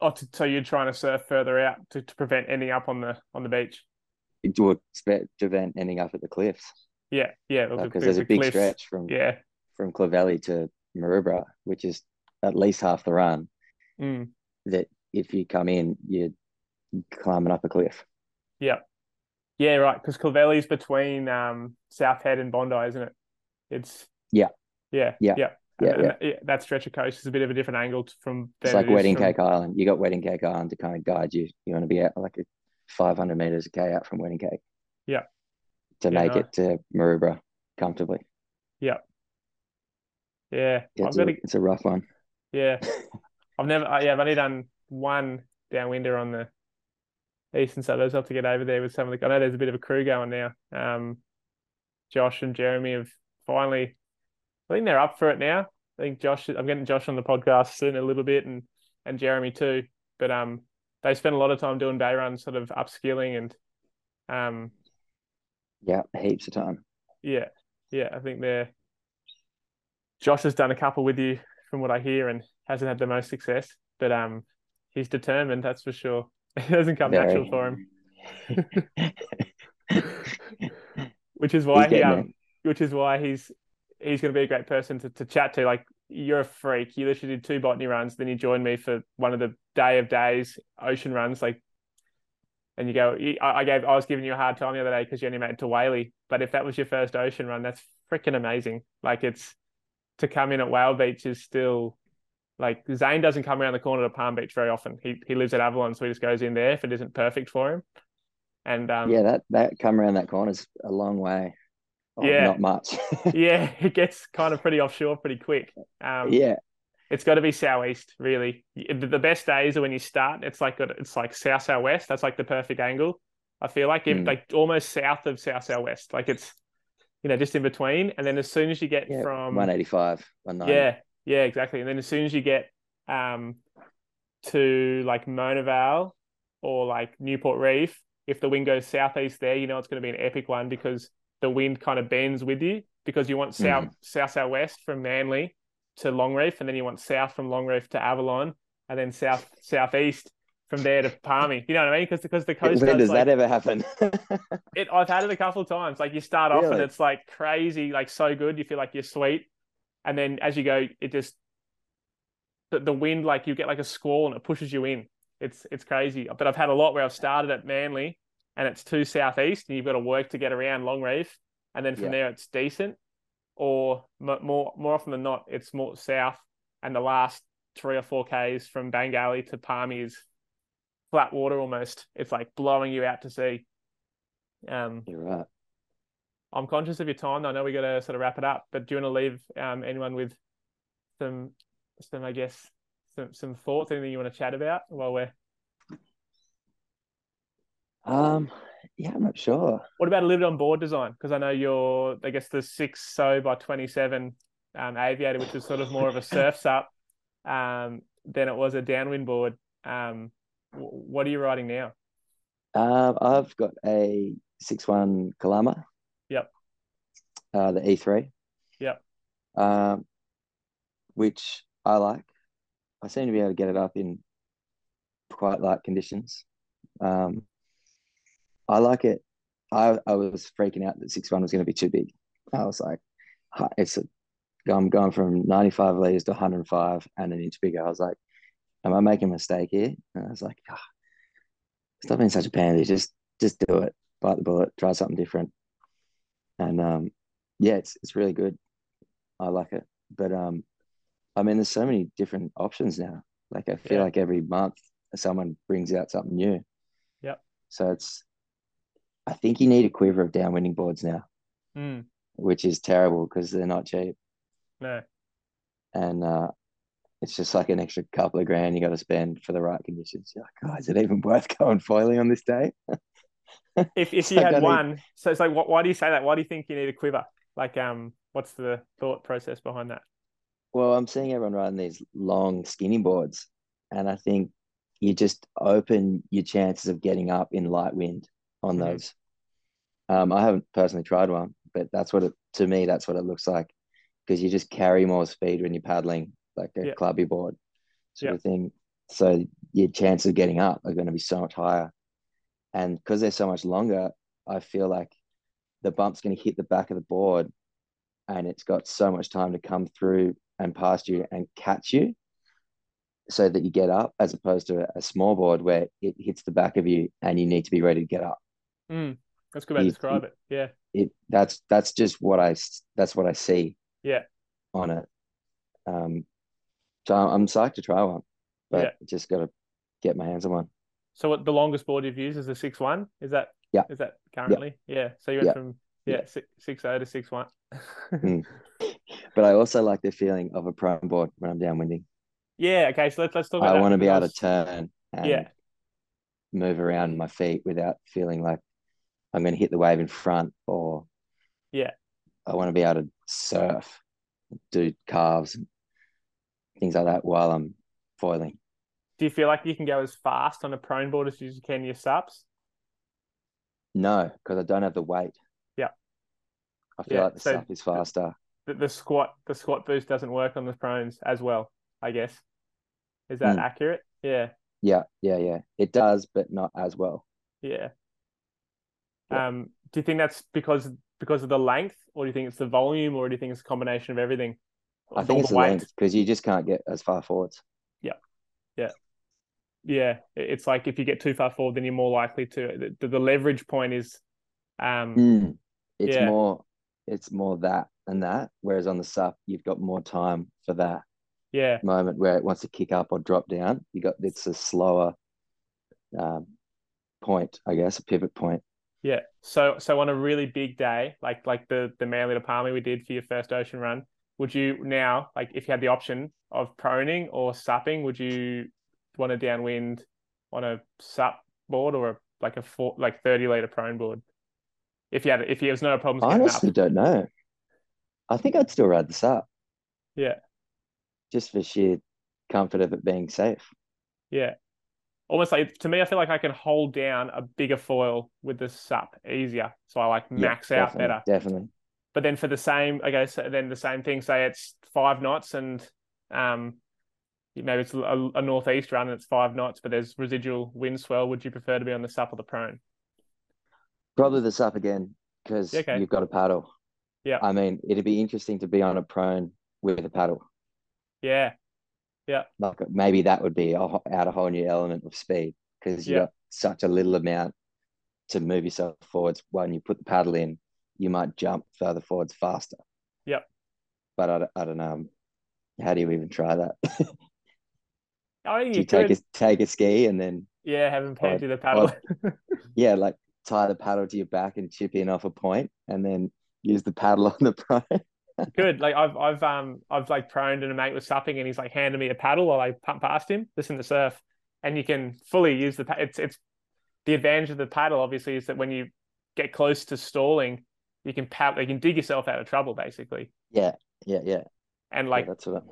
Speaker 1: Oh, to, so you're trying to surf further out to, to prevent ending up on the on the beach.
Speaker 2: It would spe- prevent ending up at the cliffs
Speaker 1: Yeah, yeah.
Speaker 2: because
Speaker 1: the-
Speaker 2: there's a big
Speaker 1: cliffs.
Speaker 2: stretch from
Speaker 1: Yeah.
Speaker 2: from Clovelly to Maroubra, which is at least half the run.
Speaker 1: Mm.
Speaker 2: That if you come in, you're climbing up a cliff.
Speaker 1: Yeah, Yeah, right. Because Clovelly's between um, South Head and Bondi, isn't it? It's
Speaker 2: Yeah.
Speaker 1: yeah,
Speaker 2: Yeah.
Speaker 1: yeah.
Speaker 2: Yeah,
Speaker 1: And-
Speaker 2: yeah.
Speaker 1: and that- that stretch of coast is a bit of a different angle from.
Speaker 2: It's like
Speaker 1: it
Speaker 2: Wedding
Speaker 1: from-
Speaker 2: Cake Island. You got Wedding Cake Island to kind of guide you. You want to be out like a 500 meters a k out from Wedding Cake.
Speaker 1: Yeah.
Speaker 2: To
Speaker 1: Yeah,
Speaker 2: make
Speaker 1: no.
Speaker 2: it to Maroubra comfortably.
Speaker 1: Yeah, I've
Speaker 2: It's
Speaker 1: got
Speaker 2: a,
Speaker 1: to,
Speaker 2: it's a rough one.
Speaker 1: yeah. I've never. Yeah, I've only done one downwinder on the eastern suburbs. I have to get over there with some of the. I know there's a bit of a crew going now. Um, Josh and Jeremy have finally, I think they're up for it now. I think Josh, I'm getting Josh on the podcast soon a little bit, and and Jeremy too. But um, they spend a lot of time doing day runs, sort of upskilling and um,
Speaker 2: yeah, heaps of time.
Speaker 1: Yeah, yeah, I think they're. Josh has done a couple with you, from what I hear, and hasn't had the most success. But um, he's determined, that's for sure. It doesn't come Very. natural for him. which is why he um, which is why he's he's going to be a great person to, to chat to. Like you're a freak. You literally did two botany runs, then you joined me for one of the day of days ocean runs. Like, and you go. I gave I was giving you a hard time the other day because you only made it to Whaley. But if that was your first ocean run, that's freaking amazing. Like it's to come in at Whale Beach is still like Zane doesn't come around the corner to Palm Beach very often. He he lives at Avalon, so he just goes in there if it isn't perfect for him. And um,
Speaker 2: yeah, that that come around that corner is a long way. Oh, yeah, not much.
Speaker 1: yeah, it gets kind of pretty offshore pretty quick. Um,
Speaker 2: yeah,
Speaker 1: it's got to be southeast really. The best days are when you start. It's like it's like south southwest. That's like the perfect angle. I feel like mm. like almost south of south southwest. Like it's you know just in between. And then as soon as you get
Speaker 2: yeah,
Speaker 1: from
Speaker 2: 185,
Speaker 1: yeah, yeah, exactly. And then as soon as you get um to like Mona Vale or like Newport Reef, if the wind goes southeast there, you know it's going to be an epic one because the wind kind of bends with you because you want south mm. south southwest from Manly to Longreef, and then you want south from Longreef to Avalon, and then south southeast from there to Palmy. You know what I mean? Because because the coast.
Speaker 2: When does like, that ever happen?
Speaker 1: it I've had it a couple of times. Like you start off really? and it's like crazy, like so good. You feel like you're sweet, and then as you go, it just the, the wind like you get like a squall and it pushes you in. It's it's crazy. But I've had a lot where I've started at Manly and it's too southeast, and you've got to work to get around Long Reef, and then from yeah. there it's decent. Or more more often than not, it's more south, and the last three or four k's from Bangalley to Palmy is flat water almost. It's like blowing you out to sea.
Speaker 2: Um, You're right.
Speaker 1: I'm conscious of your time. I know we got to sort of wrap it up, but do you want to leave um, anyone with some, some I guess, some some thoughts, anything you want to chat about while we're
Speaker 2: um, yeah, I'm not sure.
Speaker 1: What about a little on board design? Because I know you're, I guess, the six so by 27 um, aviator, which was sort of more of a surfs up um, than it was a downwind board. Um, what are you riding now?
Speaker 2: Um, I've got a six one Kalama.
Speaker 1: Yep.
Speaker 2: Uh, the E3.
Speaker 1: Yep.
Speaker 2: Um, which I like. I seem to be able to get it up in quite light conditions. Um, I like it. I, I was freaking out that six one was going to be too big. I was like, it's a, I'm going from 95 liters to 105 and an inch bigger. I was like, am I making a mistake here? And I was like, oh, stop being such a pansy. Just just do it. Bite the bullet. Try something different. And um, yeah, it's it's really good. I like it. But um, I mean, there's so many different options now. Like I feel yeah. like every month someone brings out something new.
Speaker 1: Yep.
Speaker 2: So it's I think you need a quiver of downwinding boards now,
Speaker 1: mm.
Speaker 2: which is terrible because they're not cheap.
Speaker 1: No.
Speaker 2: And uh, it's just like an extra couple of grand you got to spend for the right conditions. You're like, oh, is it even worth going foiling on this day?
Speaker 1: if if you had one, so it's like, what, why do you say that? Why do you think you need a quiver? Like, um, what's the thought process behind that?
Speaker 2: Well, I'm seeing everyone riding these long, skinny boards, and I think you just open your chances of getting up in light wind on mm-hmm. those. Um, I haven't personally tried one, but that's what it to me. That's what it looks like because you just carry more speed when you're paddling like a clubby board sort of thing. So your chance of getting up are going to be so much higher, and because they're so much longer, I feel like the bump's going to hit the back of the board, and it's got so much time to come through and past you and catch you so that you get up as opposed to a small board where it hits the back of you and you need to be ready to get up.
Speaker 1: Mm, that's good way to describe it. Yeah.
Speaker 2: It that's that's just what I that's what I see.
Speaker 1: Yeah.
Speaker 2: On it. Um, so I'm psyched to try one, but yeah. just got to get my hands on one.
Speaker 1: So what the longest board you've used is a six one? Is that
Speaker 2: yeah?
Speaker 1: Is that currently? Yeah. yeah. So you went yeah. from yeah six six zero to six one.
Speaker 2: mm. But I also like the feeling of a prone board when I'm downwinding.
Speaker 1: Yeah. Okay. So let's let's talk. About it.
Speaker 2: I want to be able to turn. yeah. Move around my feet without feeling like I'm going to hit the wave in front or
Speaker 1: yeah
Speaker 2: I want to be able to surf, do carves, and things like that while I'm foiling.
Speaker 1: Do you feel like you can go as fast on a prone board as you can your sups?
Speaker 2: No, because I don't have the weight.
Speaker 1: Yeah.
Speaker 2: I feel
Speaker 1: Yeah,
Speaker 2: like the
Speaker 1: so
Speaker 2: sup is faster.
Speaker 1: The, the squat the squat boost doesn't work on the prones as well, I guess. Is that
Speaker 2: Mm.
Speaker 1: accurate? Yeah.
Speaker 2: Yeah, yeah, yeah. It does, but not as well.
Speaker 1: Yeah.
Speaker 2: Yeah.
Speaker 1: Um, do you think that's because because of the length, or do you think it's the volume, or do you think it's a combination of everything?
Speaker 2: I think it's the
Speaker 1: weight?
Speaker 2: length because you just can't get as far forwards.
Speaker 1: Yeah, yeah, yeah. it's like if you get too far forward, then you're more likely to. The, the leverage point is, um,
Speaker 2: Mm. It's
Speaker 1: Yeah.
Speaker 2: more, it's more that and that. Whereas on the sup, you've got more time for that
Speaker 1: yeah,
Speaker 2: moment where it wants to kick up or drop down. You got it's a slower um, point, I guess, a pivot point.
Speaker 1: yeah. So, so on a really big day, like like the the Manly to Palmy we did for your first ocean run, would you now, like, if you had the option of proning or supping, would you want a downwind on a sup board or a, like a four, like thirty liter prone board? If you had, if you, there was no problems
Speaker 2: I honestly
Speaker 1: up,
Speaker 2: don't know. I think I'd still ride the sup
Speaker 1: yeah,
Speaker 2: just for sheer comfort of it being safe.
Speaker 1: yeah. Almost like to me, I feel like I can hold down a bigger foil with the sup easier, so I like
Speaker 2: Yeah,
Speaker 1: max out better.
Speaker 2: Definitely.
Speaker 1: But then for the same, I guess, then the same thing. Say it's five knots, and um, maybe it's a, a northeast run and it's five knots, but there's residual wind swell. Would you prefer to be on the sup or the prone?
Speaker 2: Probably the sup again because
Speaker 1: Okay.
Speaker 2: you've got a paddle.
Speaker 1: Yeah.
Speaker 2: I mean, it'd be interesting to be on a prone with a paddle.
Speaker 1: Yeah, Yeah.
Speaker 2: Like maybe that would be a, add a whole new element of speed because you
Speaker 1: Yeah.
Speaker 2: got such a little amount to move yourself forwards. When you put the paddle in, you might jump further forwards faster.
Speaker 1: Yep.
Speaker 2: But I, don't- I don't know. How do you even try that?
Speaker 1: I
Speaker 2: do
Speaker 1: you,
Speaker 2: you take
Speaker 1: could.
Speaker 2: a take a ski and then
Speaker 1: Yeah, have him you the paddle.
Speaker 2: yeah, like tie the paddle to your back and chip in off a point, and then use the paddle on the prone?
Speaker 1: Good. Like I've I've um I've like proned and a mate was supping and he's like handed me a paddle while I pump past him. This in the surf, and you can fully use the it's it's the advantage of the paddle obviously is that when you get close to stalling, you can paddle you can dig yourself out of trouble basically,
Speaker 2: Yeah, yeah, yeah.
Speaker 1: and
Speaker 2: yeah,
Speaker 1: like
Speaker 2: that's what.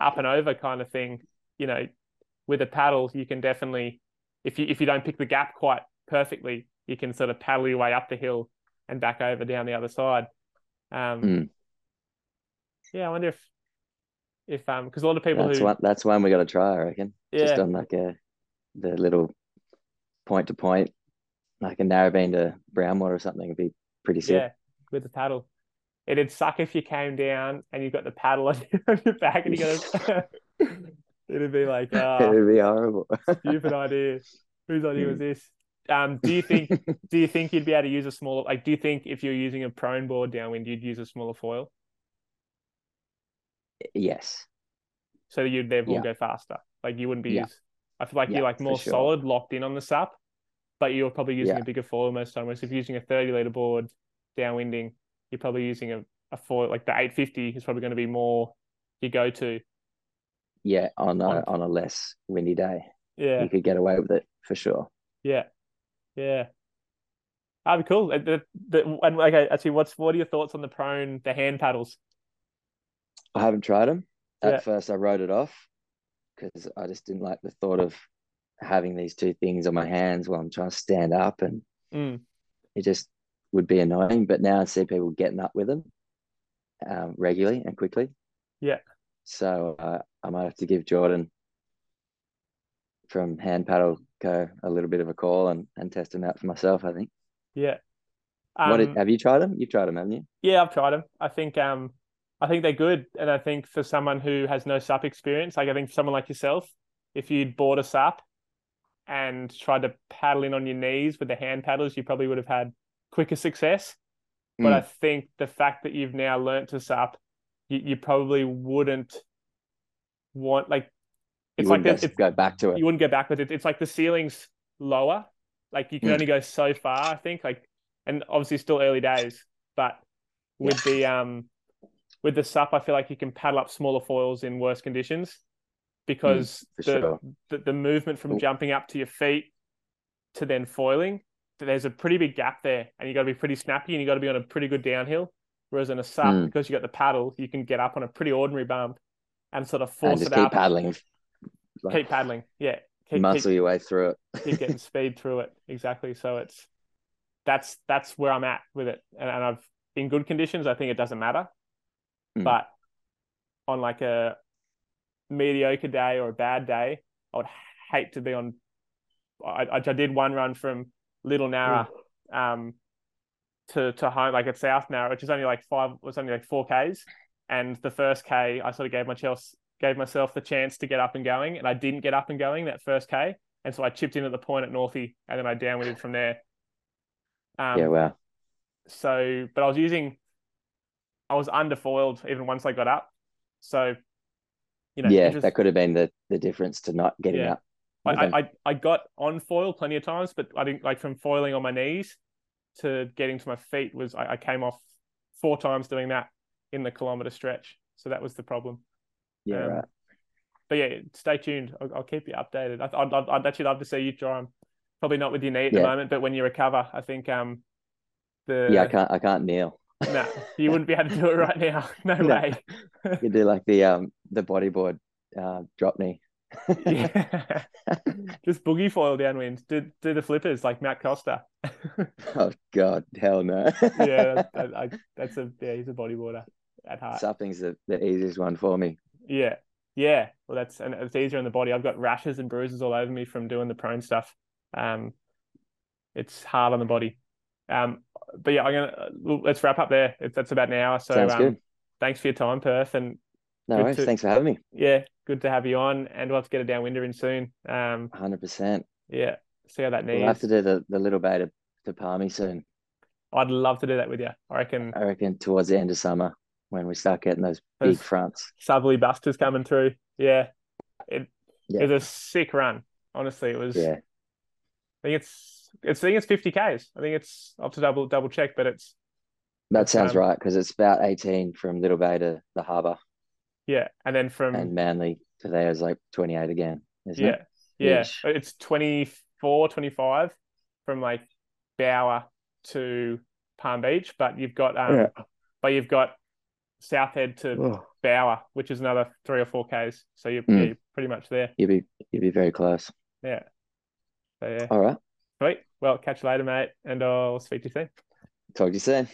Speaker 1: up and over kind of thing. You know, with a paddle you can definitely if you if you don't pick the gap quite perfectly, you can sort of paddle your way up the hill and back over down the other side. Um,
Speaker 2: Mm.
Speaker 1: yeah, I wonder if if um because a lot of people
Speaker 2: That's
Speaker 1: who
Speaker 2: one. That's one we got to try. I reckon. Just on like a the little point to point, like a Narrabeen to Brownwater or something, would be pretty sick.
Speaker 1: yeah with the paddle. It'd suck if you came down and you got the paddle on your, back and you got a. It'd be like, ah,
Speaker 2: It'd be horrible.
Speaker 1: stupid idea. Whose idea was this? Um, do you think do you think you'd be able to use a smaller like do you think if you're using a prone board downwind you'd use a smaller foil
Speaker 2: yes.
Speaker 1: so you'd therefore
Speaker 2: Yeah.
Speaker 1: go faster? Like you wouldn't be
Speaker 2: Yeah.
Speaker 1: I feel like
Speaker 2: Yeah,
Speaker 1: you're like more
Speaker 2: sure.
Speaker 1: solid, locked in on the sup, but you're probably using a bigger foil most of the time. Whereas if you're using a 30 liter board downwinding, you're probably using a, a foil like the 850 is probably going to be more your go to.
Speaker 2: Yeah, on a
Speaker 1: On-
Speaker 2: a less windy day,
Speaker 1: Yeah.
Speaker 2: you could get away with it for sure.
Speaker 1: Yeah, yeah. That'd be cool. The, the, and okay, actually, what's what are your thoughts on the prone, the hand paddles?
Speaker 2: I haven't tried them. At
Speaker 1: Yeah.
Speaker 2: first, I wrote it off because I just didn't like the thought of having these two things on my hands while I'm trying to stand up, and
Speaker 1: Mm,
Speaker 2: it just would be annoying. But now I see people getting up with them um, regularly and quickly.
Speaker 1: Yeah.
Speaker 2: So uh, I might have to give Jordan from hand paddle go a little bit of a call and, and test them out for myself. I think.
Speaker 1: yeah.
Speaker 2: what
Speaker 1: Um,
Speaker 2: did, have you tried them? You've tried them, haven't you?
Speaker 1: Yeah, I've tried them. I think um I think they're good. And I think for someone who has no SUP experience, like I think for someone like yourself, if you'd bought a SUP and tried to paddle in on your knees with the hand paddles, you probably would have had quicker success. But
Speaker 2: Mm.
Speaker 1: I think the fact that you've now learnt to SUP, you, you probably wouldn't want like it's
Speaker 2: you
Speaker 1: like this,
Speaker 2: go, back to it.
Speaker 1: you wouldn't go backwards. It, it's like the ceiling's lower. Like you can
Speaker 2: Mm.
Speaker 1: only go so far, I think. Like, and obviously still early days, but with the um with the sup, I feel like you can paddle up smaller foils in worse conditions because
Speaker 2: for
Speaker 1: the,
Speaker 2: sure.
Speaker 1: the the movement from jumping up to your feet to then foiling, there's a pretty big gap there, and you got to be pretty snappy, and you got to be on a pretty good downhill. Whereas in a sup,
Speaker 2: Mm.
Speaker 1: because you got the paddle, you can get up on a pretty ordinary bump and sort of
Speaker 2: and
Speaker 1: force
Speaker 2: just
Speaker 1: it
Speaker 2: keep
Speaker 1: up,
Speaker 2: paddling, like,
Speaker 1: keep paddling. Yeah, keep,
Speaker 2: muscle
Speaker 1: keep,
Speaker 2: your way through it.
Speaker 1: keep getting speed through it. Exactly. So it's that's that's where I'm at with it, and, and I've in good conditions. I think it doesn't matter,
Speaker 2: Mm.
Speaker 1: but on like a mediocre day or a bad day, I would hate to be on. I, I did one run from Little Narra um, to to home, like at South Narra, which is only like five, was only like four k's, and the first k, I sort of gave myself gave myself the chance to get up and going, and I didn't get up and going that first k, and so I chipped in at the point at Northie, and then I downwinded from there. Um,
Speaker 2: yeah, wow.
Speaker 1: so, but I was using, I was underfoiled even once I got up. So, you know,
Speaker 2: yeah,
Speaker 1: just-
Speaker 2: that could have been the the difference to not getting
Speaker 1: Yeah.
Speaker 2: up.
Speaker 1: I. I, I I got on foil plenty of times, but I didn't like from foiling on my knees to getting to my feet was I, I came off four times doing that in the kilometer stretch. So that was the problem.
Speaker 2: yeah,
Speaker 1: um,
Speaker 2: right.
Speaker 1: But yeah, stay tuned. I'll, I'll keep you updated. I, I'd, I'd, I'd actually love to see you try. Probably not with your knee at the moment, but when you recover, I think um the
Speaker 2: Yeah, I can't I can't kneel.
Speaker 1: no, you wouldn't be able to do it right now. No,
Speaker 2: No.
Speaker 1: way.
Speaker 2: You do like the um the bodyboard uh, drop knee.
Speaker 1: Yeah. Just boogie foil downwind. Do do the flippers like Matt Costa.
Speaker 2: Oh God, hell no.
Speaker 1: yeah, that, I, that's a yeah, he's a bodyboarder at heart.
Speaker 2: Something's the, the easiest one for me.
Speaker 1: Yeah, yeah. Well, that's and it's easier on the body. I've got rashes and bruises all over me from doing the prone stuff. Um, it's hard on the body. Um, but yeah, I'm gonna let's wrap up there. That's about an hour. So um, thanks for your time, Perth, and
Speaker 2: No worries.
Speaker 1: to-
Speaker 2: Thanks for having me.
Speaker 1: yeah, good to have you on. And we'll have to get a downwinder in soon. Um,
Speaker 2: Hundred percent.
Speaker 1: yeah, see how that needs.
Speaker 2: We'll have to do the, the Little Bay to, to Palmy soon.
Speaker 1: I'd love to do that with you. I reckon
Speaker 2: I reckon towards the end of summer when we start getting those big fronts.
Speaker 1: Southerly Busters coming through. Yeah, it,
Speaker 2: Yeah.
Speaker 1: it was a sick run. Honestly, it was.
Speaker 2: Yeah.
Speaker 1: I think it's it's I think it's fifty k's. I think it's I'll to double double check, but it's
Speaker 2: That sounds
Speaker 1: um,
Speaker 2: right because it's about 18 from Little Bay to the harbour
Speaker 1: yeah, and then from
Speaker 2: and Manly today there is like 28 again, isn't
Speaker 1: yeah
Speaker 2: it?
Speaker 1: yeah
Speaker 2: Ish.
Speaker 1: it's 24, 25 from like Bower to Palm Beach, but you've got um
Speaker 2: Yeah.
Speaker 1: but you've got Southhead to
Speaker 2: Oh,
Speaker 1: Bower, which is another three or four k's. So you're,
Speaker 2: Mm.
Speaker 1: yeah, you're pretty much there.
Speaker 2: you'd be you'd be very close.
Speaker 1: Yeah. So yeah,
Speaker 2: All right.
Speaker 1: sweet. Well, catch you later, mate, and I'll speak to you soon.
Speaker 2: Talk to you soon.